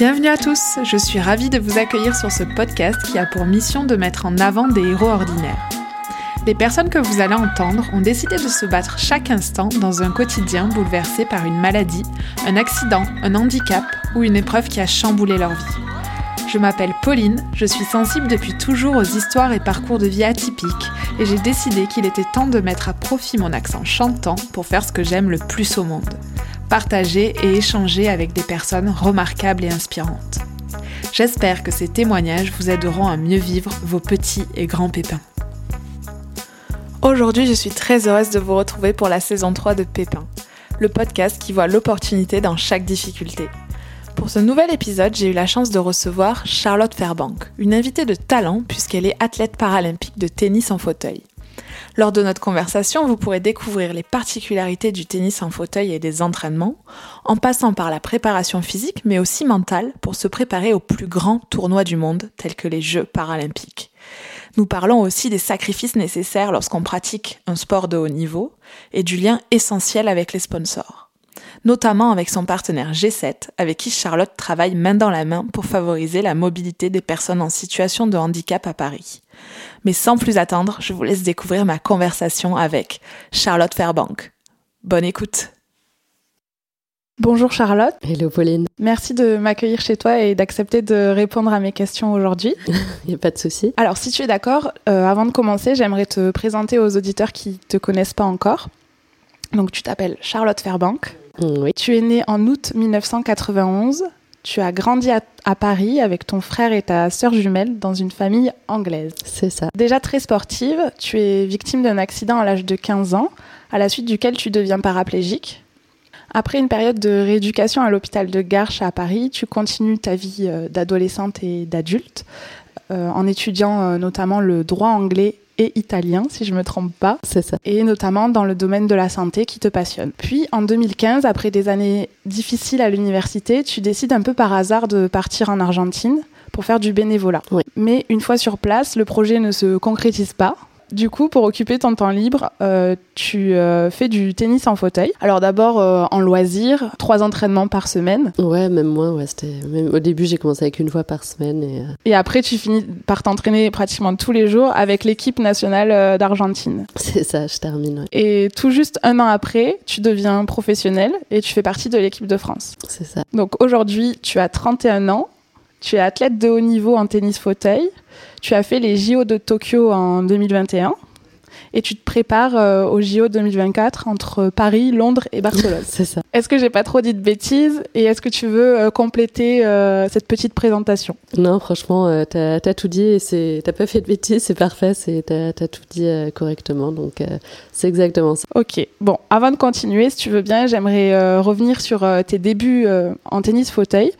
Bienvenue à tous, je suis ravie de vous accueillir sur ce podcast qui a pour mission de mettre en avant des héros ordinaires. Les personnes que vous allez entendre ont décidé de se battre chaque instant dans un quotidien bouleversé par une maladie, un accident, un handicap ou une épreuve qui a chamboulé leur vie. Je m'appelle Pauline, je suis sensible depuis toujours aux histoires et parcours de vie atypiques et j'ai décidé qu'il était temps de mettre à profit mon accent chantant pour faire ce que j'aime le plus au monde. Partager et échanger avec des personnes remarquables et inspirantes. J'espère que ces témoignages vous aideront à mieux vivre vos petits et grands pépins. Aujourd'hui, je suis très heureuse de vous retrouver pour la saison 3 de Pépin, le podcast qui voit l'opportunité dans chaque difficulté. Pour ce nouvel épisode, j'ai eu la chance de recevoir Charlotte Fairbank, une invitée de talent puisqu'elle est athlète paralympique de tennis en fauteuil. Lors de notre conversation, vous pourrez découvrir les particularités du tennis en fauteuil et des entraînements, en passant par la préparation physique mais aussi mentale pour se préparer aux plus grands tournois du monde tels que les Jeux paralympiques. Nous parlons aussi des sacrifices nécessaires lorsqu'on pratique un sport de haut niveau et du lien essentiel avec les sponsors notamment avec son partenaire G7, avec qui Charlotte travaille main dans la main pour favoriser la mobilité des personnes en situation de handicap à Paris. Mais sans plus attendre, je vous laisse découvrir ma conversation avec Charlotte Fairbank. Bonne écoute. Bonjour Charlotte. Hello Pauline. Merci de m'accueillir chez toi et d'accepter de répondre à mes questions aujourd'hui. Il n'y a pas de souci. Alors si tu es d'accord, euh, avant de commencer, j'aimerais te présenter aux auditeurs qui ne te connaissent pas encore. Donc tu t'appelles Charlotte Fairbank. Oui. Tu es née en août 1991. Tu as grandi à, à, Paris avec ton frère et ta sœur jumelle dans une famille anglaise. C'est ça. Déjà très sportive, tu es victime d'un accident à l'âge de 15 ans, à la suite duquel tu deviens paraplégique. Après une période de rééducation à l'hôpital de Garches à Paris, tu continues ta vie euh, d'adolescente et d'adulte euh, en étudiant euh, notamment le droit anglais et italien, si je me trompe pas. C'est ça. Et notamment dans le domaine de la santé qui te passionne. Puis en 2015, après des années difficiles à l'université, tu décides un peu par hasard de partir en Argentine pour faire du bénévolat. Oui. Mais une fois sur place, le projet ne se concrétise pas. Du coup, pour occuper ton temps libre, euh, tu euh, fais du tennis en fauteuil. Alors d'abord euh, en loisir, trois entraînements par semaine. Ouais, même moins. Ouais, c'était. Même au début, j'ai commencé avec une fois par semaine et. Et après, tu finis par t'entraîner pratiquement tous les jours avec l'équipe nationale d'Argentine. C'est ça, je termine. Ouais. Et tout juste un an après, tu deviens professionnel et tu fais partie de l'équipe de France. C'est ça. Donc aujourd'hui, tu as 31 ans. Tu es athlète de haut niveau en tennis fauteuil. Tu as fait les JO de Tokyo en 2021 et tu te prépares euh, aux JO 2024 entre Paris, Londres et Barcelone. c'est ça. Est-ce que j'ai pas trop dit de bêtises et est-ce que tu veux euh, compléter euh, cette petite présentation? Non, franchement, t'as as tout dit et c'est t'as pas fait de bêtises, c'est parfait, c'est t'as as tout dit correctement, donc c'est exactement ça. Ok. Bon, avant de continuer, si tu veux bien, j'aimerais revenir sur tes débuts en tennis fauteuil.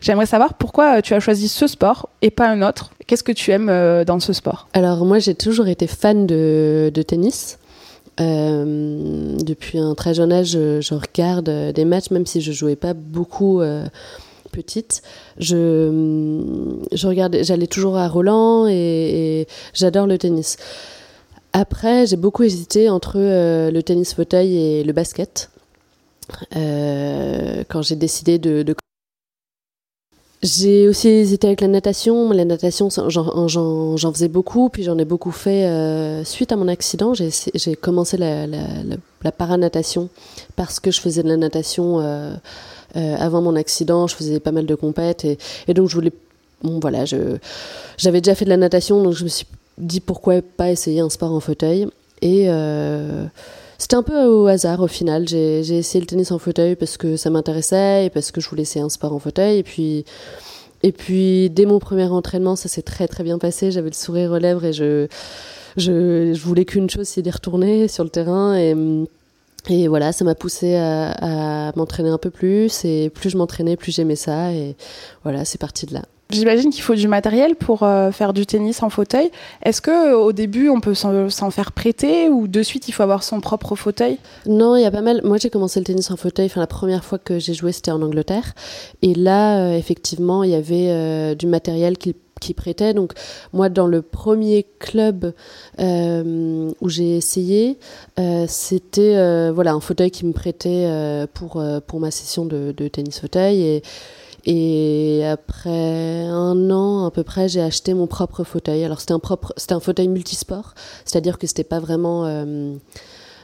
J'aimerais savoir pourquoi tu as choisi ce sport et pas un autre. Qu'est-ce que tu aimes dans ce sport? Alors moi, j'ai toujours été fan de, de tennis. Euh, depuis un très jeune âge, je, regarde des matchs, même si je jouais pas beaucoup euh, petite. Je, je regardais, j'allais toujours à Roland et, j'adore le tennis. Après, j'ai beaucoup hésité entre euh, le tennis fauteuil et le basket. Euh, quand j'ai décidé de, de j'ai aussi hésité avec la natation. La natation, j'en faisais beaucoup, puis j'en ai beaucoup fait euh, suite à mon accident. J'ai commencé la, paranatation parce que je faisais de la natation euh, euh, avant mon accident. Je faisais pas mal de compètes et, et donc je voulais. Bon, voilà, j'avais déjà fait de la natation, donc je me suis dit pourquoi pas essayer un sport en fauteuil. Et c'était un peu au hasard au final. J'ai essayé le tennis en fauteuil parce que ça m'intéressait et parce que je voulais essayer un sport en fauteuil. Et puis, et puis dès mon premier entraînement, ça s'est très très bien passé. J'avais le sourire aux lèvres et je, je, voulais qu'une chose, c'est d'y retourner sur le terrain. Et, et voilà, ça m'a poussé à, à m'entraîner un peu plus. Et plus je m'entraînais, plus j'aimais ça. Et voilà, c'est parti de là. J'imagine qu'il faut du matériel pour euh, faire du tennis en fauteuil. Est-ce que au début on peut s'en faire prêter ou de suite il faut avoir son propre fauteuil? Non, il y a pas mal. Moi j'ai commencé le tennis en fauteuil. La première fois que j'ai joué c'était en Angleterre et là euh, effectivement il y avait euh, du matériel qui qui prêtait. Donc moi, dans le premier club euh, où j'ai essayé, euh, c'était euh, voilà un fauteuil qui me prêtait pour pour ma session de, de tennis fauteuil et Et après un an à peu près, j'ai acheté mon propre fauteuil. Alors c'était un propre, c'était un fauteuil multisport, c'est-à-dire que c'était pas vraiment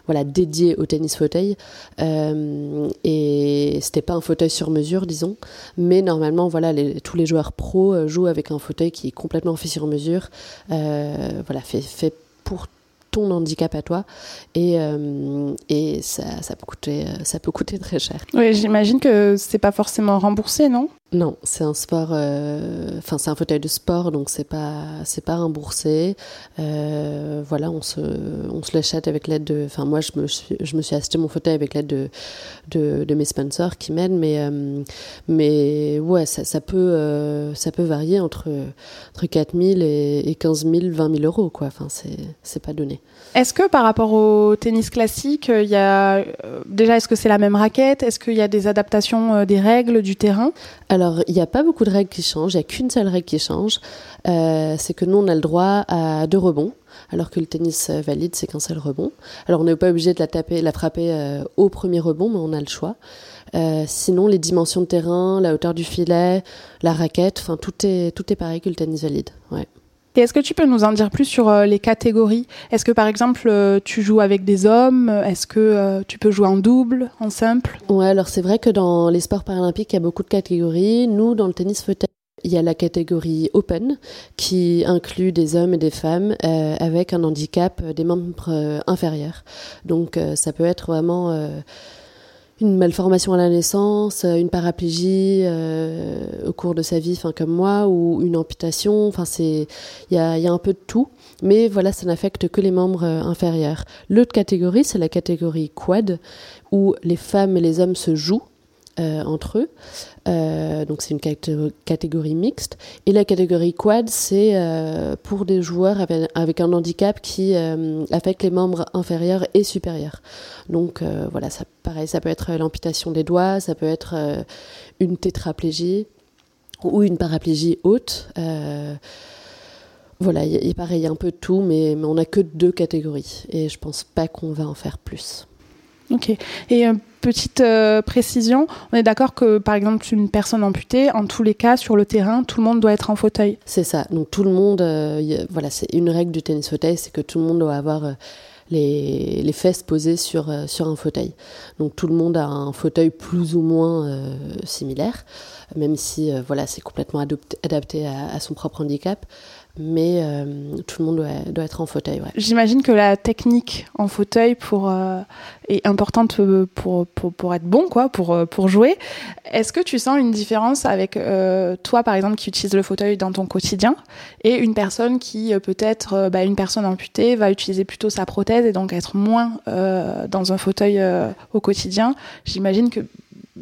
voilà, dédié au tennis fauteuil. Euh, et c'était pas un fauteuil sur mesure, disons. Mais normalement, voilà, tous les joueurs pros euh, jouent avec un fauteuil qui est complètement fait sur mesure, euh, voilà, fait, fait pour ton handicap à toi et, et ça, ça, peut coûter, ça peut coûter très cher. Oui, j'imagine que c'est pas forcément remboursé, non? Non, c'est un sport. Euh, enfin, c'est un fauteuil de sport, donc c'est pas c'est pas remboursé. Euh, voilà, on se on se l'achète avec l'aide de. Enfin, moi, je me suis je me suis acheté mon fauteuil avec l'aide de, de, mes sponsors qui m'aident, mais euh, mais ouais, ça, peut ça peut varier entre entre 4 000 et, et 15 000, 20 000 euros, quoi. Enfin, c'est c'est pas donné. Est-ce que par rapport au tennis classique, il y a déjà est-ce que c'est la même raquette? Est-ce qu'il y a des adaptations des règles du terrain? Il n'y a pas beaucoup de règles qui changent. Il n'y a qu'une seule règle qui change. Euh, c'est que nous, on a le droit à deux rebonds, alors que le tennis valide, c'est qu'un seul rebond. Alors, on n'est pas obligé de la taper, la frapper euh, au premier rebond, mais on a le choix. Euh, sinon, les dimensions de terrain, la hauteur du filet, la raquette, enfin, tout est, tout est pareil que le tennis valide. Ouais. Et est-ce que tu peux nous en dire plus sur euh, les catégories? Est-ce que par exemple euh, tu joues avec des hommes? Est-ce que euh, tu peux jouer en double, en simple? Ouais, alors c'est vrai que dans les sports paralympiques, il y a beaucoup de catégories. Nous, dans le tennis fauteuil, il y a la catégorie Open qui inclut des hommes et des femmes avec un handicap des membres inférieurs. Donc ça peut être vraiment une malformation à la naissance, euh, une paraplégie euh, au cours de sa vie, enfin comme moi, ou une amputation. Enfin, c'est il y a, y a, un peu de tout, mais voilà, ça n'affecte que les membres euh, inférieurs. L'autre catégorie, c'est la catégorie quad, où les femmes et les hommes se jouent euh, entre eux. Euh, donc c'est une catégorie mixte. Et la catégorie quad, c'est euh, pour des joueurs avec, un handicap qui affecte les membres inférieurs et supérieurs. Donc voilà, ça, pareil, ça peut être l'amputation des doigts, ça peut être une tétraplégie ou une paraplégie haute. voilà, il pareil, y a un peu de tout, mais, mais on n'a que deux catégories. Et je pense pas qu'on va en faire plus. Ok. Et euh, petite euh, précision, on est d'accord que par exemple une personne amputée, en tous les cas sur le terrain, tout le monde doit être en fauteuil. C'est ça. Donc tout le monde, euh, voilà, c'est une règle du tennis fauteuil, c'est que tout le monde doit avoir les, fesses posées sur, sur un fauteuil. Donc tout le monde a un fauteuil plus ou moins similaire, même si voilà, c'est complètement adapté à, son propre handicap mais euh, tout le monde doit, être en fauteuil. J'imagine que la technique en fauteuil euh, est importante pour, pour, être bon, quoi, pour, euh, pour jouer. Est-ce que tu sens une différence avec toi, par exemple, qui utilise le fauteuil dans ton quotidien, et une personne qui, peut-être, bah, une personne amputée, va utiliser plutôt sa prothèse et donc être moins dans un fauteuil au quotidien? J'imagine que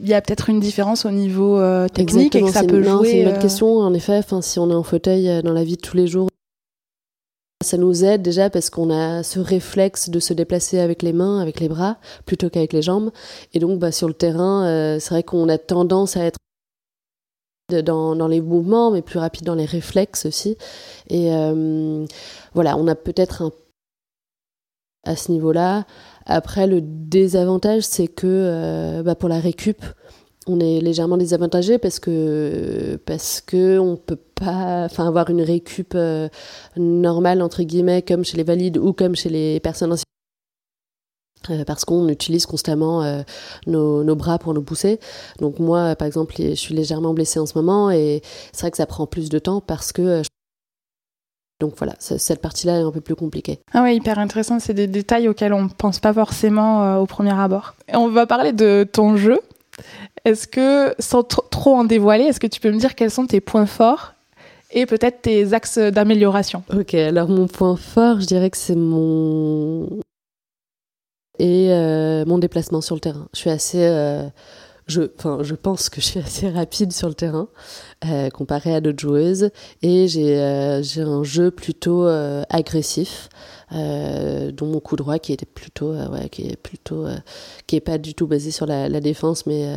il y a peut-être une différence au niveau euh, technique et que ça peut jouer. C'est une bonne euh, question. En effet, enfin, si on est en fauteuil euh, dans la vie de tous les jours, ça nous aide déjà parce qu'on a ce réflexe de se déplacer avec les mains, avec les bras, plutôt qu'avec les jambes. Et donc, bah, sur le terrain, c'est vrai qu'on a tendance à être dans, dans, les mouvements, mais plus rapide dans les réflexes aussi. Et voilà, on a peut-être un à ce niveau-là. Après, le désavantage, c'est que euh, bah, pour la récup, on est légèrement désavantagé parce que parce que on peut pas enfin avoir une récup euh, normale entre guillemets comme chez les valides ou comme chez les personnes en euh, parce qu'on utilise constamment nos, nos, bras pour nous pousser. Donc moi, par exemple, je suis légèrement blessée en ce moment et c'est vrai que ça prend plus de temps parce que donc voilà, cette partie-là est un peu plus compliquée. Ah oui, hyper intéressant. C'est des détails auxquels on ne pense pas forcément euh, au premier abord. on va parler de ton jeu. Est-ce que, sans trop en dévoiler, est-ce que tu peux me dire quels sont tes points forts et peut-être tes axes d'amélioration? Ok, alors mon point fort, je dirais que c'est mon et euh, mon déplacement sur le terrain. Je suis assez euh, je, enfin, je pense que je suis assez rapide sur le terrain euh, comparé à d'autres joueuses et j'ai euh, un jeu plutôt euh, agressif, euh, dont mon coup droit qui était plutôt euh, ouais, qui est plutôt euh, qui est pas du tout basé sur la, la défense, mais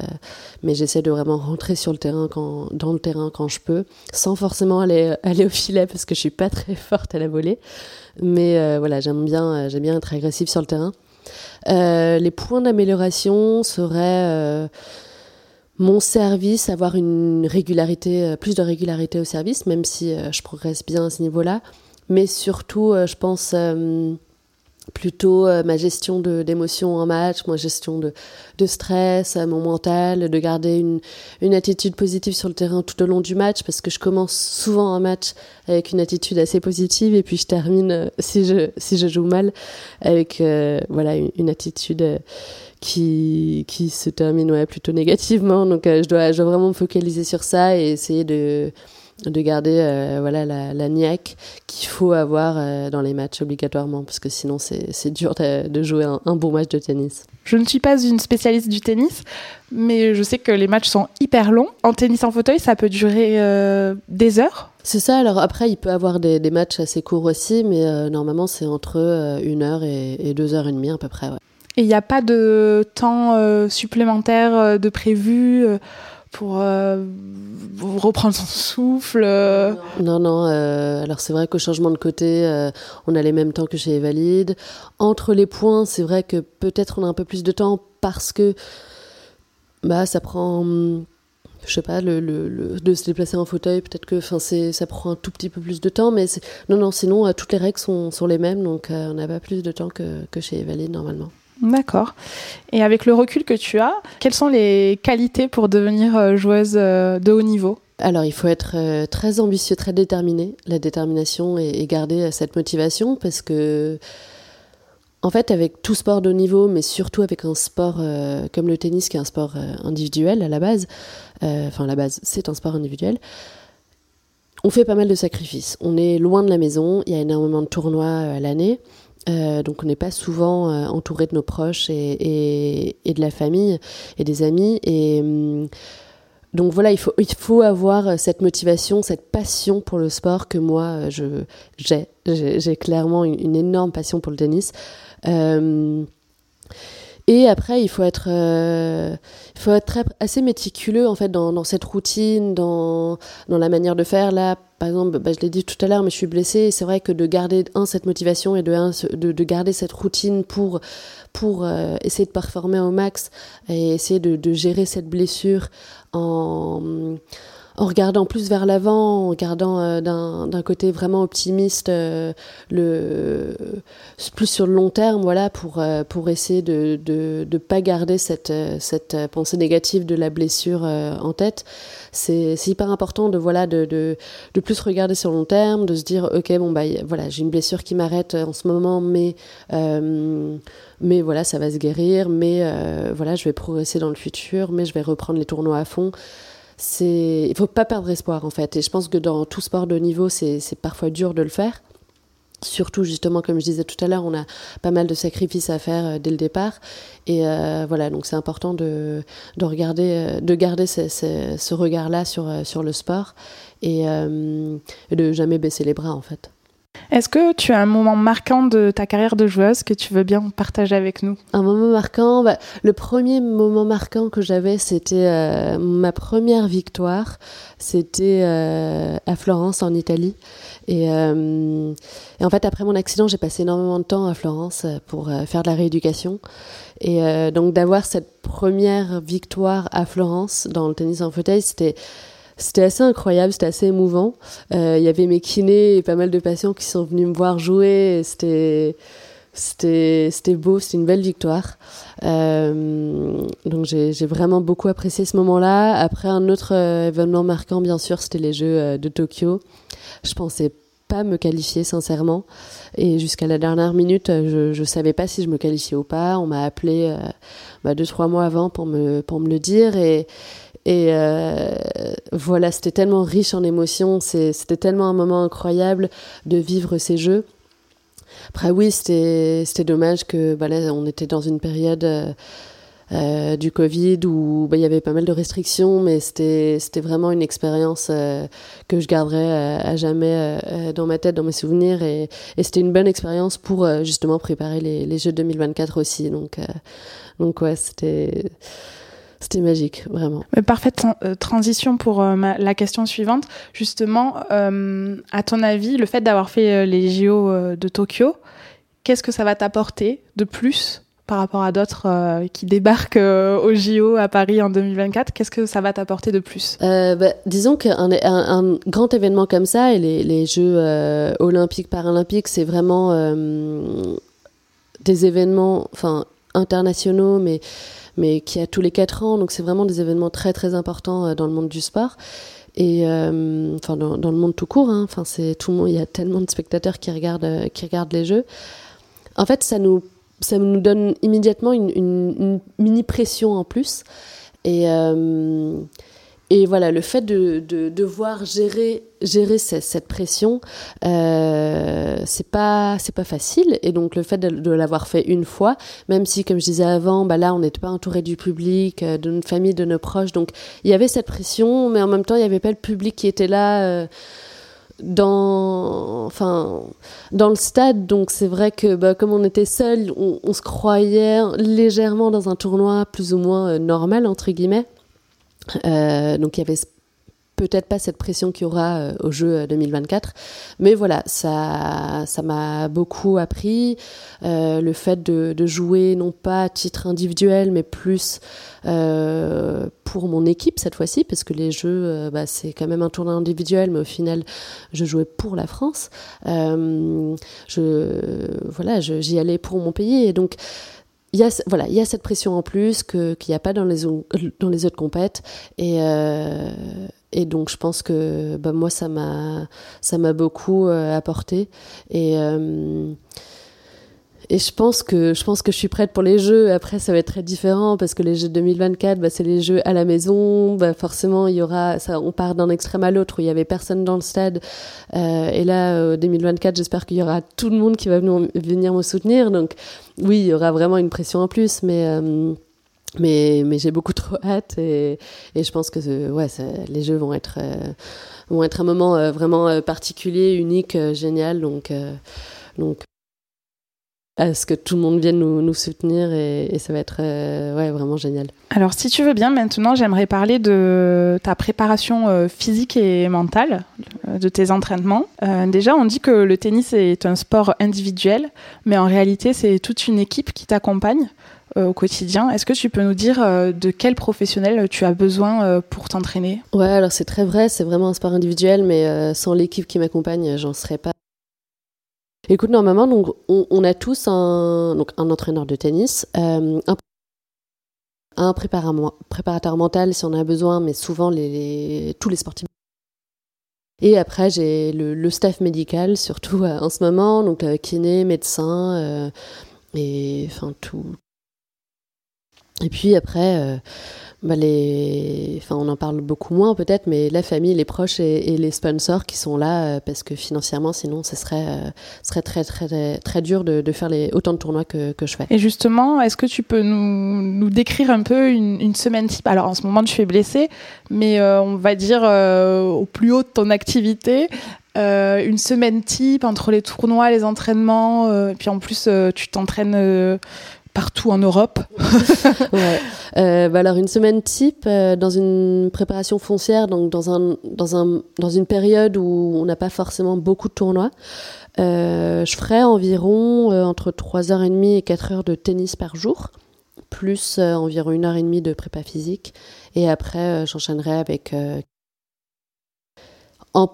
mais j'essaie de vraiment rentrer sur le terrain quand dans le terrain quand je peux, sans forcément aller aller au filet parce que je suis pas très forte à la volée, mais voilà j'aime bien j'aime bien être agressif sur le terrain. Euh, les points d'amélioration seraient euh, mon service, avoir une régularité, plus de régularité au service, même si je progresse bien à ce niveau-là. Mais surtout, je pense plutôt euh, ma gestion d'émotions en match, ma gestion de, de stress, euh, mon mental, de garder une, une, attitude positive sur le terrain tout au long du match, parce que je commence souvent un match avec une attitude assez positive et puis je termine, euh, si, je, si je joue mal, avec voilà une, attitude qui, qui se termine ouais, plutôt négativement. Donc je, dois, je dois vraiment me focaliser sur ça et essayer de de garder euh, voilà la, la niaque qu'il faut avoir euh, dans les matchs obligatoirement parce que sinon c'est dur de, de jouer un, un, bon match de tennis. Je ne suis pas une spécialiste du tennis, mais je sais que les matchs sont hyper longs. En tennis en fauteuil, ça peut durer euh, des heures. C'est ça. Alors après, il peut avoir des, des matchs assez courts aussi, mais normalement c'est entre une heure et, et, deux heures et demie à peu près. Ouais. Et il n'y a pas de temps supplémentaire de prévu pour euh, reprendre son souffle euh. Non, non. Euh, alors c'est vrai qu'au changement de côté, on a les mêmes temps que chez Evalide. Entre les points, c'est vrai que peut-être on a un peu plus de temps parce que bah ça prend je sais pas, le, le, de se déplacer en fauteuil, peut-être que ça prend un tout petit peu plus de temps, mais non, non, sinon, toutes les règles sont, sont les mêmes, donc on n'a pas plus de temps que, que chez Evalide normalement. D'accord. Et avec le recul que tu as, quelles sont les qualités pour devenir euh, joueuse euh, de haut niveau? Alors, il faut être euh, très ambitieux, très déterminé. La détermination et, garder cette motivation parce que, en fait, avec tout sport de haut niveau, mais surtout avec un sport comme le tennis, qui est un sport individuel à la base, enfin, à la base, c'est un sport individuel, on fait pas mal de sacrifices. On est loin de la maison, il y a énormément de tournois à l'année. Euh, donc on n'est pas souvent euh, entouré de nos proches et, de la famille et des amis. Et hum, donc voilà, il faut, il faut avoir cette motivation, cette passion pour le sport que moi je j'ai. J'ai clairement une, énorme passion pour le tennis. Euh, et après, il faut être, euh, il faut être assez méticuleux en fait dans, cette routine, dans, dans la manière de faire. Là, par exemple, bah, je l'ai dit tout à l'heure, mais je suis blessée. C'est vrai que de garder un cette motivation et de, de garder cette routine pour pour euh, essayer de performer au max et essayer de, de gérer cette blessure en en regardant plus vers l'avant, en regardant euh, d'un côté vraiment optimiste, euh, le, plus sur le long terme, voilà, pour, euh, pour essayer de ne de, pas garder cette, cette pensée négative de la blessure en tête. C'est hyper important de, voilà, de, de, de, plus regarder sur le long terme, de se dire, ok, bon, bah, voilà, j'ai une blessure qui m'arrête en ce moment, mais, mais voilà, ça va se guérir, mais voilà, je vais progresser dans le futur, mais je vais reprendre les tournois à fond c'est il faut pas perdre espoir en fait. Et je pense que dans tout sport de niveau c'est parfois dur de le faire. Surtout justement comme je disais tout à l'heure on a pas mal de sacrifices à faire euh, dès le départ. Et euh, voilà donc c'est important de, de regarder euh, de garder ce, ce, ce regard là sur sur le sport et, et de jamais baisser les bras en fait est-ce que tu as un moment marquant de ta carrière de joueuse que tu veux bien partager avec nous? Un moment marquant, bah, le premier moment marquant que j'avais, c'était euh, ma première victoire. C'était euh, à Florence, en Italie. Et, euh, et, en fait, après mon accident, j'ai passé énormément de temps à Florence pour faire de la rééducation. Et donc d'avoir cette première victoire à Florence dans le tennis en fauteuil, c'était c'était assez incroyable, c'était assez émouvant. Euh, il y avait mes kinés et pas mal de patients qui sont venus me voir jouer. C'était c'était c'était beau, c'était une belle victoire. Euh, donc j'ai vraiment beaucoup apprécié ce moment-là. Après un autre euh, événement marquant, bien sûr, c'était les Jeux euh, de Tokyo. Je pensais pas me qualifier sincèrement et jusqu'à la dernière minute je je savais pas si je me qualifiais ou pas on m'a appelé bah, deux trois mois avant pour me pour me le dire et et euh, voilà, c'était tellement riche en émotions, c'était tellement un moment incroyable de vivre ces jeux. Après oui, c'était dommage que bah on était dans une période euh, euh, du Covid où bah, il y avait pas mal de restrictions, mais c'était vraiment une expérience que je garderai à jamais dans ma tête, dans mes souvenirs, et, et c'était une bonne expérience pour justement préparer les, les Jeux 2024 aussi. Donc, donc ouais, c'était c'était magique, vraiment. parfaite euh, transition pour euh, la question suivante. Justement, euh, à ton avis, le fait d'avoir fait les JO de Tokyo, qu'est-ce que ça va t'apporter de plus par rapport à d'autres euh, qui débarquent euh, au JO à Paris en 2024 Qu'est-ce que ça va t'apporter de plus? Euh, bah, Disons qu'un un, grand événement comme ça, et les, les Jeux olympiques, paralympiques, c'est vraiment des événements enfin, internationaux, mais, mais qui a tous les quatre ans. Donc c'est vraiment des événements très très importants dans le monde du sport et enfin dans, le monde tout court. Hein. Enfin c'est tout. Il y a tellement de spectateurs qui regardent qui regardent les Jeux. En fait, ça nous ça nous donne immédiatement une, mini pression en plus. Et, euh, et voilà, le fait de, de devoir gérer, gérer cette, pression, euh, c'est pas pas facile. Et donc le fait de, l'avoir fait une fois, même si, comme je disais avant, bah là on n'était pas entouré du public, euh, de notre famille, de nos proches, donc il y avait cette pression, mais en même temps il n'y avait pas le public qui était là. Euh, dans, enfin, dans le stade. Donc c'est vrai que bah, comme on était seul, on, se croyait légèrement dans un tournoi plus ou moins normal entre guillemets. Euh, donc il y avait peut-être pas cette pression qu'il y aura euh, au jeu 2024. Euh, Mais voilà, ça ça m'a beaucoup appris. Le fait de, jouer non pas à titre individuel, mais plus pour mon équipe cette fois-ci, parce que les jeux, bah, c'est quand même un tournoi individuel, mais au final, je jouais pour la France. Je voilà, j'y allais pour mon pays, et donc il y a voilà il y a cette pression en plus que qu'il n'y a pas dans les dans les autres compètes. Et euh, et donc je pense que bah, moi ça m'a ça m'a beaucoup euh, apporté. Et euh, et je pense que je pense que je suis prête pour les jeux. Après, ça va être très différent parce que les jeux 2024, bah, c'est les jeux à la maison. Bah, forcément, il y aura, ça, on part d'un extrême à l'autre où il y avait personne dans le stade. Euh, et là, 2024, j'espère qu'il y aura tout le monde qui va venir, me soutenir. Donc, oui, il y aura vraiment une pression en plus, mais euh, mais, mais j'ai beaucoup trop hâte et, et je pense que ouais, les jeux vont être, euh, vont être un moment euh, vraiment particulier, unique, génial. Donc, donc à ce que tout le monde vienne nous, nous soutenir et, ça va être euh, ouais, vraiment génial. Alors si tu veux bien, maintenant j'aimerais parler de ta préparation euh, physique et mentale, euh, de tes entraînements. déjà, on dit que le tennis est un sport individuel, mais en réalité c'est toute une équipe qui t'accompagne au quotidien. Est-ce que tu peux nous dire de quel professionnel tu as besoin pour t'entraîner? Ouais, alors c'est très vrai, c'est vraiment un sport individuel, mais sans l'équipe qui m'accompagne, j'en serais pas Écoute, normalement, donc, on, a tous un, donc, un entraîneur de tennis, euh, un, un préparateur mental si on a besoin, mais souvent les, tous les sportifs. Et après, j'ai le, staff médical, surtout euh, en ce moment, donc euh, kiné, médecin, et enfin tout. Et puis après, bah les... enfin, on en parle beaucoup moins peut-être, mais la famille, les proches et, les sponsors qui sont là euh, parce que financièrement, sinon, ce serait, euh, très, très, très, dur de, faire autant de tournois que, que je fais. Et justement, est-ce que tu peux nous, décrire un peu une, semaine type? Alors en ce moment, tu es blessée, mais euh, on va dire au plus haut de ton activité. une semaine type entre les tournois, les entraînements, et puis en plus tu t'entraînes partout en Europe. ouais. Euh, bah alors une semaine type euh, dans une préparation foncière, donc dans un dans un dans une période où on n'a pas forcément beaucoup de tournois. Euh, je ferai environ entre 3h30 et 4h de tennis par jour, plus environ 1h30 de prépa physique. Et après, j'enchaînerai avec en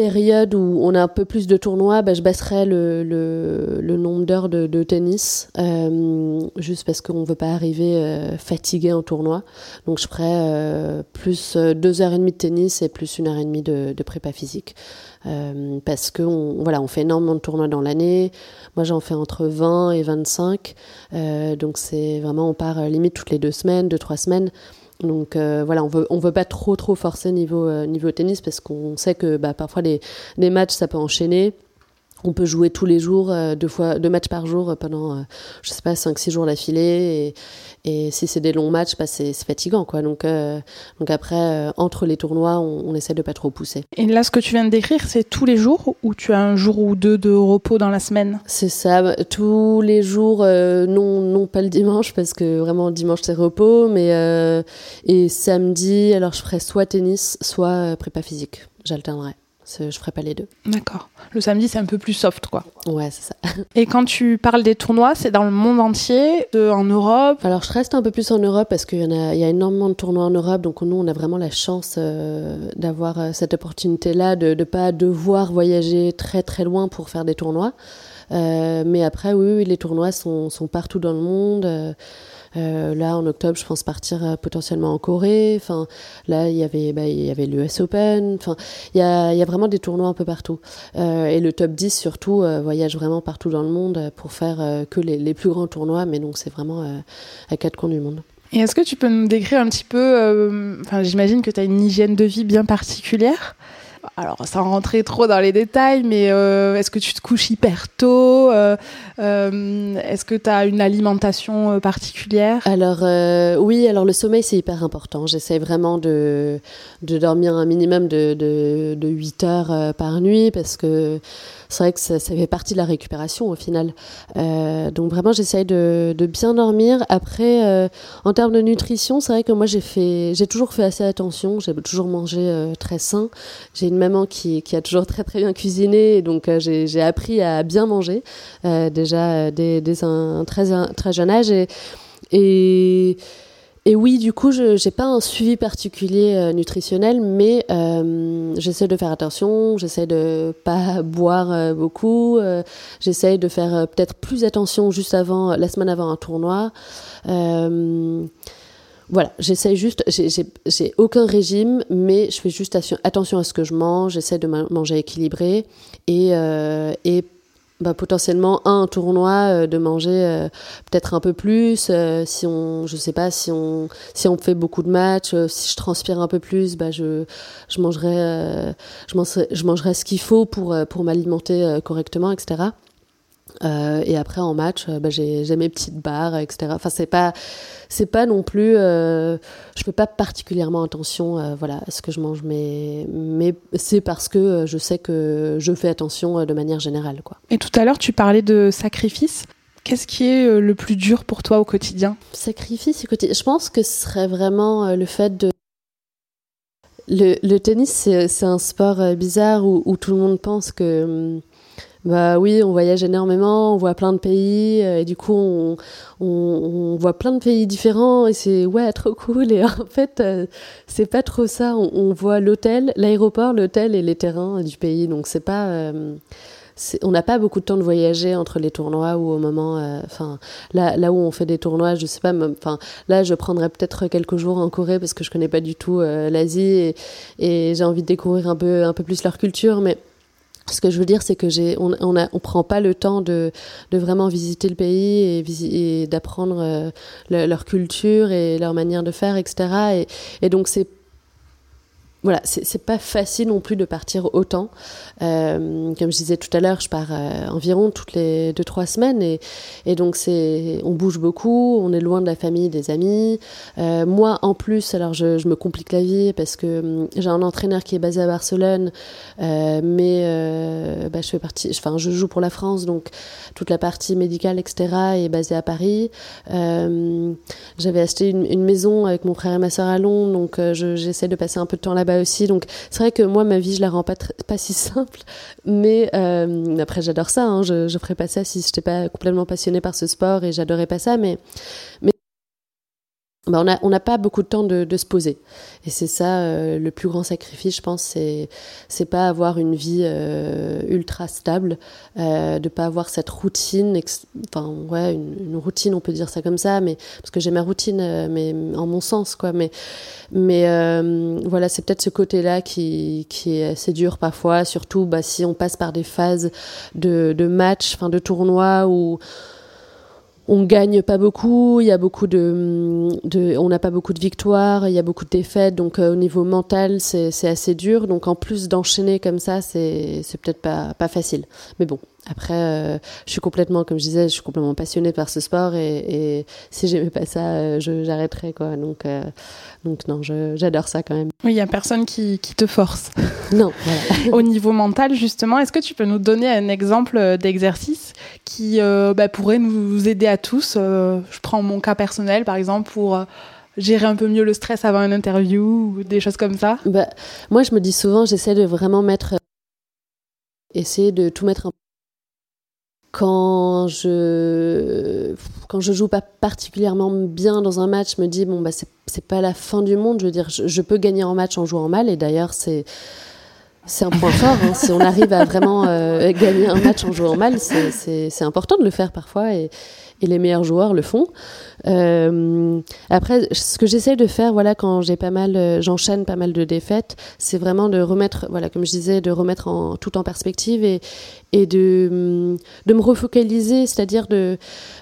période où on a un peu plus de tournois, bah, je baisserai le, nombre d'heures de, tennis, euh, juste parce qu'on ne veut pas arriver euh, fatigué en tournoi. Donc je ferai euh, plus euh, deux heures et demie de tennis et plus une heure et demie de, prépa physique. Parce que on, voilà, on fait énormément de tournois dans l'année. Moi, j'en fais entre 20 et 25. donc c'est vraiment, on part limite toutes les deux semaines, deux, trois semaines. Donc euh, voilà, on veut on veut pas trop trop forcer niveau euh, niveau tennis parce qu'on sait que bah, parfois les, les matchs ça peut enchaîner. On peut jouer tous les jours, euh, deux fois deux matchs par jour pendant je sais pas cinq six jours d'affilée et, et si c'est des longs matchs, bah, c'est fatigant, quoi. Donc, euh, donc après, euh, entre les tournois, on, on, essaie de pas trop pousser. Et là, ce que tu viens de décrire, c'est tous les jours ou tu as un jour ou deux de repos dans la semaine? C'est ça, tous les jours, euh, non, non pas le dimanche parce que vraiment le dimanche c'est repos, mais et samedi, alors je ferai soit tennis, soit prépa physique. J'alternerai Je ferai pas les deux. D'accord. Le samedi, c'est un peu plus soft, quoi. Ouais, c'est ça. Et quand tu parles des tournois, c'est dans le monde entier, en Europe? Alors, je reste un peu plus en Europe parce qu'il y, en a, il y a énormément de tournois en Europe. Donc, nous, on a vraiment la chance d'avoir cette opportunité-là de ne pas devoir voyager très, très loin pour faire des tournois. mais après, oui, oui, les tournois sont, sont partout dans le monde. Euh, là, en octobre, je pense partir euh, potentiellement en Corée. Enfin, là, il y avait, bah, il y avait l'US Open. Enfin, il y a, y a vraiment des tournois un peu partout. Euh, et le top 10 surtout voyage vraiment partout dans le monde pour faire que les, plus grands tournois. Mais donc, c'est vraiment à quatre coins du monde. Et est-ce que tu peux nous décrire un petit peu, enfin, j'imagine que tu as une hygiène de vie bien particulière alors sans rentrer trop dans les détails, mais est-ce que tu te couches hyper tôt Est-ce que tu as une alimentation particulière? Alors oui, alors le sommeil c'est hyper important. J'essaie vraiment de, de dormir un minimum de, de, de 8 heures par nuit parce que c'est vrai que ça, fait partie de la récupération au final. Euh, donc vraiment, j'essaye de, de, bien dormir. Après, euh, en termes de nutrition, c'est vrai que moi, j'ai toujours fait assez attention. J'ai toujours mangé euh, très sain. J'ai une maman qui, qui, a toujours très très bien cuisiné, donc euh, j'ai appris à bien manger euh, déjà dès, dès un, très très jeune âge et, et oui, du coup, je n'ai pas un suivi particulier euh, nutritionnel, mais euh, j'essaie de faire attention, j'essaie de pas boire euh, beaucoup, euh, j'essaie de faire euh, peut-être plus attention juste avant, la semaine avant un tournoi. voilà, j'essaie juste, j'ai aucun régime, mais je fais juste attention à ce que je mange, j'essaie de manger équilibré et, et bah, potentiellement un tournoi euh, de manger euh, peut-être un peu plus euh, si on je sais pas si on si on fait beaucoup de matchs si je transpire un peu plus bah je je mangerai je mangerai je mangerai ce qu'il faut pour pour m'alimenter correctement etc euh, et après en match, euh, bah, j'ai mes petites barres, etc. Enfin, c'est pas, c'est pas non plus, euh, je fais pas particulièrement attention, euh, voilà, à ce que je mange, mais, mais c'est parce que je sais que je fais attention de manière générale, quoi. Et tout à l'heure, tu parlais de sacrifice. Qu'est-ce qui est le plus dur pour toi au quotidien? Sacrifice au quotidien. Je pense que ce serait vraiment le fait de le, le tennis, c'est un sport bizarre où, où, tout le monde pense que hum, bah oui, on voyage énormément, on voit plein de pays, euh, et du coup, on, on, on, voit plein de pays différents, et c'est ouais, trop cool. Et en fait, euh, c'est pas trop ça. On, on voit l'hôtel, l'aéroport, l'hôtel et les terrains du pays. Donc, c'est pas. Euh, on n'a pas beaucoup de temps de voyager entre les tournois ou au moment, enfin là, là où on fait des tournois, je sais pas, enfin là je prendrais peut-être quelques jours en Corée parce que je connais pas du tout l'Asie et, et j'ai envie de découvrir un peu un peu plus leur culture, mais ce que je veux dire, c'est que j'ai, on, on, a, on prend pas le temps de, de vraiment visiter le pays et, et d'apprendre euh, le, leur culture et leur manière de faire, etc. Et, et donc c'est voilà, c'est pas facile non plus de partir autant. Euh, comme je disais tout à l'heure, je pars euh, environ toutes les deux trois semaines et, donc c'est, on bouge beaucoup, on est loin de la famille, des amis. Euh, moi, en plus, alors je, je, me complique la vie parce que hum, j'ai un entraîneur qui est basé à Barcelone, mais bah, je fais partie, enfin, je joue pour la France, donc toute la partie médicale, etc., est basée à Paris. J'avais acheté une, maison avec mon frère et ma sœur à Londres, donc j'essaie de passer un peu de temps là-bas aussi. Donc c'est vrai que moi, ma vie, je la rends pas, pas si simple. Mais euh, après, j'adore ça. Hein. Je, je ferais pas ça si je n'étais pas complètement passionnée par ce sport et j'adorais pas ça. Mais, mais bah, on n'a pas beaucoup de temps de, se poser. Et c'est ça euh, le plus grand sacrifice, je pense, c'est pas avoir une vie euh, ultra stable, euh, de pas avoir cette routine, enfin ouais, une, routine, on peut dire ça comme ça, mais parce que j'ai ma routine, euh, mais en mon sens, quoi. Mais voilà, c'est peut-être ce côté-là qui est assez dur parfois, surtout bah, si on passe par des phases de de matchs, enfin de tournois où on gagne pas beaucoup, il y a beaucoup de, de on n'a pas beaucoup de victoires, il y a beaucoup de défaites, donc euh, au niveau mental c'est assez dur. Donc en plus d'enchaîner comme ça, c'est peut-être pas pas facile. Mais bon, après, euh, je suis complètement, comme je disais, je suis complètement passionnée par ce sport et, et si j'aimais pas ça, euh, j'arrêterais quoi. Donc, euh, donc non, j'adore ça quand même. Oui, il y a personne qui, qui te force. non. Voilà. Au niveau mental, justement, est-ce que tu peux nous donner un exemple d'exercice qui euh, bah, pourrait nous aider à tous. Je prends mon cas personnel, par exemple, pour gérer un peu mieux le stress avant une interview ou des choses comme ça. Bah, Moi, je me dis souvent, j'essaie de vraiment mettre essayer de tout mettre en quand je quand je joue pas particulièrement bien dans un match, je me dis bon bah c'est pas la fin du monde. Je veux dire, je, peux gagner en match en jouant mal. Et d'ailleurs c'est c'est un point fort. Hein. Si on arrive à vraiment euh, gagner un match en jouant mal, c'est important de le faire parfois et, et les meilleurs joueurs le font. Euh, après, ce que j'essaie de faire, voilà, quand j'ai pas mal, euh, j'enchaîne pas mal de défaites, c'est vraiment de remettre, voilà, comme je disais, de remettre tout en perspective et, mm, de me refocaliser, c'est-à-dire de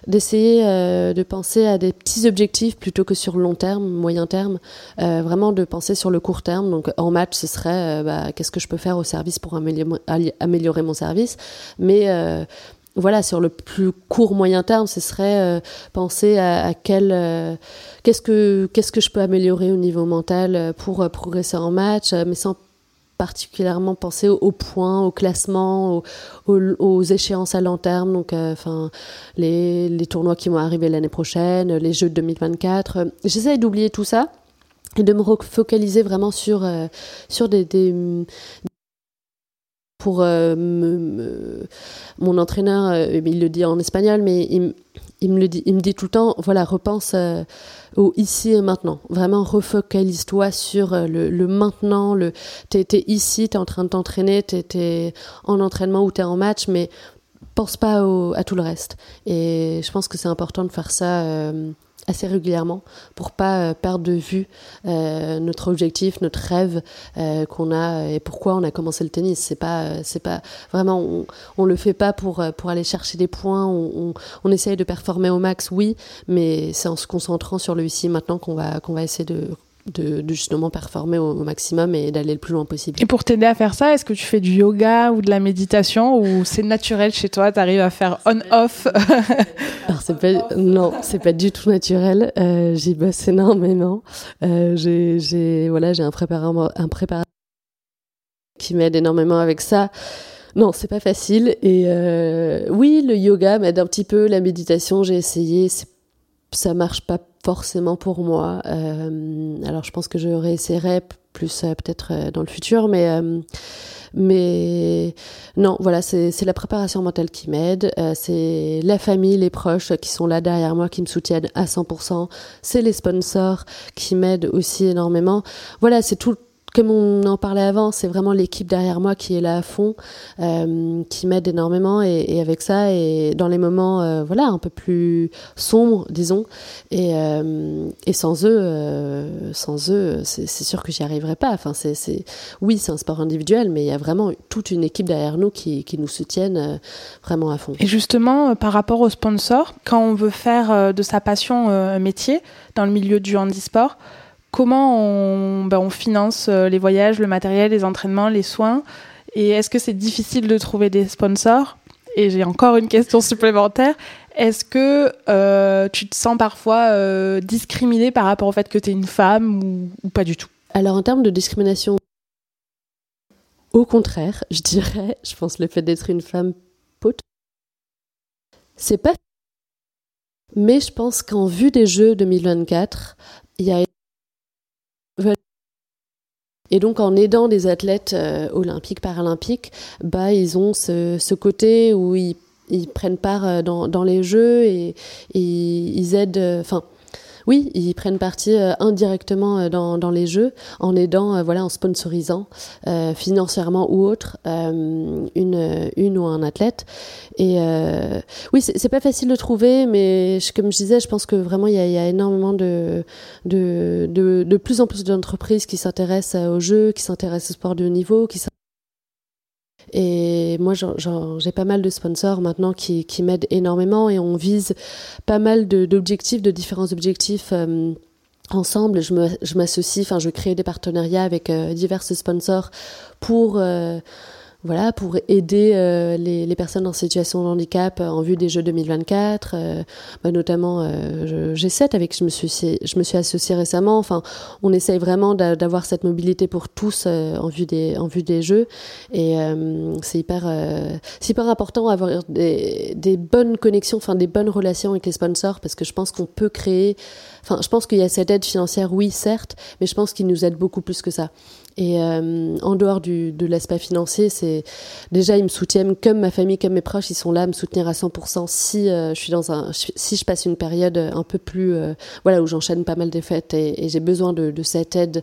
d'essayer euh, de penser à des petits objectifs plutôt que sur le long terme, moyen terme, vraiment de penser sur le court terme. Donc en match, ce serait, bah, qu'est-ce que je peux faire au service pour améliorer, améliorer mon service, mais voilà, sur le plus court moyen terme, ce serait euh, penser à, quel euh, qu'est-ce que qu'est-ce que je peux améliorer au niveau mental euh, pour progresser en match, mais sans particulièrement penser aux, points, au classement, aux, échéances à long terme, donc enfin les, les, tournois qui vont arriver l'année prochaine, les Jeux de 2024. J'essaie d'oublier tout ça et de me focaliser vraiment sur sur des, euh, mon entraîneur, euh, il le dit en espagnol, mais il, me le dit, tout le temps, voilà, repense euh, au ici et maintenant. Vraiment, refocalise-toi sur le, maintenant. Le, t'es, es ici, t'es en train de t'entraîner, t'es, es en entraînement ou t'es en match, mais pense pas à tout le reste. Et je pense que c'est important de faire ça assez régulièrement pour pas euh, perdre de vue euh, notre objectif, notre rêve euh, qu'on a et pourquoi on a commencé le tennis. C'est pas, c'est pas vraiment, on, on, le fait pas pour pour aller chercher des points. On, on, on essaye de performer au max, oui, mais c'est en se concentrant sur le ici maintenant qu'on va qu'on va essayer de de, justement performer au, maximum et d'aller le plus loin possible. Et pour t'aider à faire ça, est-ce que tu fais du yoga ou de la méditation ou c'est naturel chez toi Tu arrives à faire on-off pas, non, c'est pas du tout naturel. Euh, J'y bosse énormément. Euh, j'ai voilà, un préparateur, un préparateur qui m'aide énormément avec ça. Non, c'est pas facile. Et euh, oui, le yoga m'aide un petit peu. La méditation, j'ai essayé. Ça marche pas forcément pour moi. Euh, alors je pense que je réessayerai plus euh, peut-être euh, dans le futur, mais mais non, voilà, c'est la préparation mentale qui m'aide, c'est la famille, les proches qui sont là derrière moi, qui me soutiennent à 100%, c'est les sponsors qui m'aident aussi énormément. Voilà, c'est tout, comme on en parlait avant, c'est vraiment l'équipe derrière moi qui est là à fond, euh, qui m'aide énormément et, avec ça et dans les moments euh, voilà un peu plus sombres disons et, euh, sans eux sans eux c'est sûr que j'y arriverais pas. Enfin c'est oui c'est un sport individuel mais il y a vraiment toute une équipe derrière nous qui, qui nous soutiennent vraiment à fond. Et justement par rapport aux sponsors, quand on veut faire de sa passion un métier dans le milieu du handisport comment on, ben, finance euh, les voyages, le matériel, les entraînements, les soins? Et est-ce que c'est difficile de trouver des sponsors? Et j'ai encore une question supplémentaire. Est-ce que euh, tu te sens parfois euh, discriminée par rapport au fait que tu es une femme ou, ou, pas du tout? Alors en termes de discrimination, au contraire, je dirais, je pense le fait d'être une femme pote, c'est pas. Mais je pense qu'en vue des Jeux 2024, il y a et donc en aidant des athlètes euh, olympiques, paralympiques, bah ils ont ce, côté où ils, prennent part euh, dans, les jeux et, et ils aident. Euh, enfin, oui, ils prennent partie euh, indirectement euh, dans, dans, les jeux en aidant, euh, voilà, en sponsorisant financièrement ou autre une, une ou un athlète. Et oui, c'est pas facile de trouver, mais comme je disais, je pense que vraiment il y a, y a, énormément de, de, de, de plus en plus d'entreprises qui s'intéressent aux jeux, qui s'intéressent au sport de haut niveau, qui et moi, j'ai pas mal de sponsors maintenant qui, m'aident énormément et on vise pas mal d'objectifs, de, différents objectifs. Euh, ensemble, je m'associe, enfin, je crée des partenariats avec euh, divers sponsors pour euh, voilà, pour aider euh, les, les, personnes en situation de handicap en vue des Jeux 2024, euh, bah, notamment euh, G7 avec je me suis, je me suis associée récemment. Enfin, on essaye vraiment d'avoir cette mobilité pour tous euh, en vue des en vue des Jeux et euh, c'est hyper c'est hyper important d'avoir des, des bonnes connexions, enfin des bonnes relations avec les sponsors parce que je pense qu'on peut créer. Enfin, je pense qu'il y a cette aide financière, oui, certes, mais je pense qu'ils nous aident beaucoup plus que ça. Et en dehors du, de l'aspect financier, c'est déjà ils me soutiennent comme ma famille, comme mes proches, ils sont là à me soutenir à 100% si je suis dans un, si je passe une période un peu plus, voilà, où j'enchaîne pas mal des fêtes et, et j'ai besoin de, de, cette aide,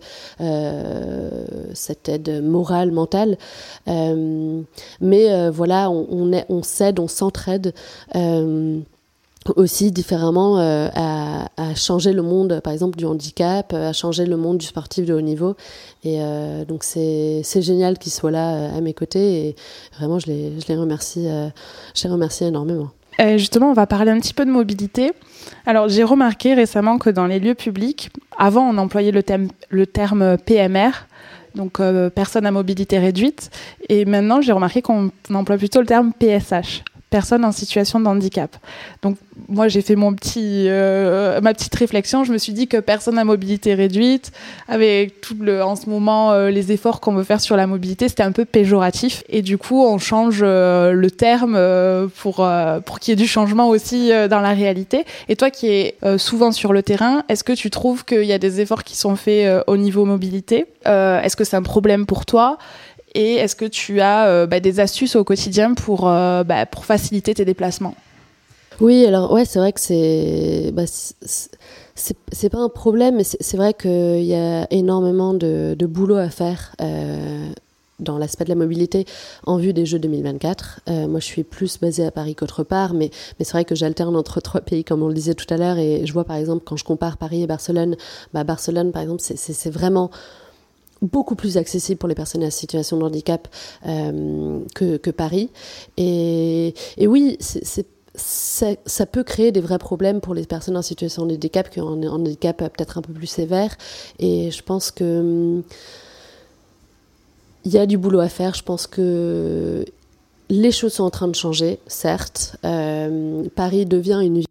cette aide morale, mentale. mais voilà, on, on, est, on s'aide, on s'entraide aussi différemment euh, à, changer le monde, par exemple, du handicap, à changer le monde du sportif de haut niveau. Et euh, donc, c'est génial qu'il soit là euh, à mes côtés. Et vraiment, je les, je les remercie, euh, je les remercie énormément. Euh, justement, on va parler un petit peu de mobilité. Alors, j'ai remarqué récemment que dans les lieux publics, avant, on employait le, thème, le terme PMR, donc euh, personne à mobilité réduite. Et maintenant, j'ai remarqué qu'on emploie plutôt le terme PSH, personnes en situation de handicap. Donc moi j'ai fait mon petit euh, ma petite réflexion, je me suis dit que personne à mobilité réduite avec tout le en ce moment euh, les efforts qu'on veut faire sur la mobilité, c'était un peu péjoratif et du coup on change euh, le terme euh, pour pour qu'il y ait du changement aussi dans la réalité. Et toi qui es souvent sur le terrain, est-ce que tu trouves qu'il y a des efforts qui sont faits au niveau mobilité? Est-ce que c'est un problème pour toi? Et est-ce que tu as euh, bah, des astuces au quotidien pour, euh, bah, pour faciliter tes déplacements? Oui, alors ouais, c'est vrai que c'est bah, c'est pas un problème, mais c'est vrai qu'il y a énormément de, boulot à faire. Euh, dans l'aspect de la mobilité en vue des Jeux 2024. Euh, moi, je suis plus basée à Paris qu'autre part, mais, mais c'est vrai que j'alterne entre trois pays, comme on le disait tout à l'heure, et je vois par exemple, quand je compare Paris et Barcelone, bah, Barcelone, par exemple, c'est vraiment beaucoup plus accessible pour les personnes en situation de handicap euh, que, Paris. Et, oui, ça, peut créer des vrais problèmes pour les personnes en situation de handicap qui ont un handicap peut-être un peu plus sévère. Et je pense que il y a du boulot à faire. Je pense que les choses sont en train de changer, certes. Euh, Paris devient une je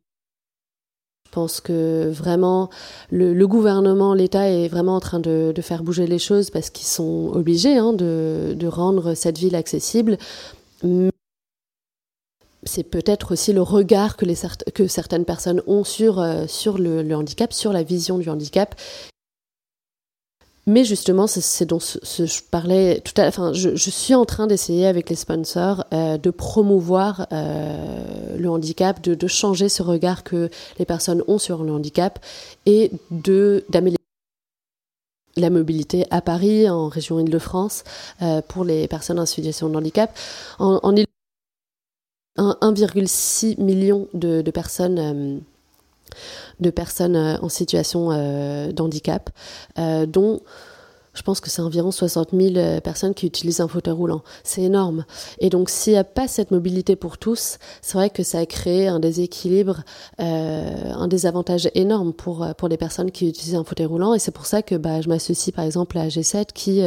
pense que vraiment le, gouvernement, l'État est vraiment en train de, faire bouger les choses parce qu'ils sont obligés hein, de, rendre cette ville accessible. C'est peut-être aussi le regard que, certaines personnes ont sur, euh, le handicap, sur la vision du handicap, mais justement, c'est dont ce, ce, je parlais tout à l'heure. Enfin, je, je, suis en train d'essayer avec les sponsors euh, de promouvoir euh, le handicap, de, de, changer ce regard que les personnes ont sur le handicap et de d'améliorer la mobilité à Paris, en région Île-de-France, euh, pour les personnes en situation de handicap. En, en 1,6 million de, de personnes euh, de personnes euh, en situation euh, d'handicap, euh, dont je pense que c'est environ 60 000 personnes qui utilisent un fauteuil roulant. C'est énorme. Et donc, s'il n'y a pas cette mobilité pour tous, c'est vrai que ça a créé un déséquilibre, un désavantage énorme pour, pour les personnes qui utilisent un fauteuil roulant. Et c'est pour ça que bah, je m'associe par exemple à G7 qui,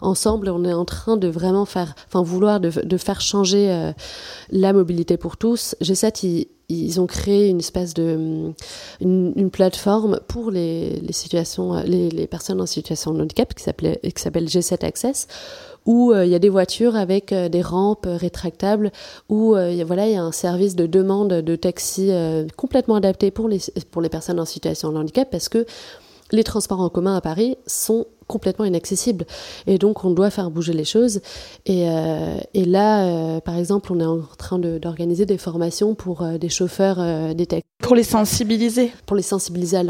ensemble, on est en train de vraiment faire, enfin, vouloir de, faire changer la mobilité pour tous. G7, il ils ont créé une espèce de une, plateforme pour les, les situations les, personnes en situation de handicap qui s'appelait qui s'appelle G7 Access où euh, il y a des voitures avec euh, des rampes rétractables où euh, voilà il y a un service de demande de taxi complètement adapté pour les pour les personnes en situation de handicap parce que les transports en commun à Paris sont complètement inaccessibles. Et donc, on doit faire bouger les choses. Et, euh, et là, euh, par exemple, on est en train d'organiser de, des formations pour euh, des chauffeurs des taxis. Pour les sensibiliser Pour les sensibiliser à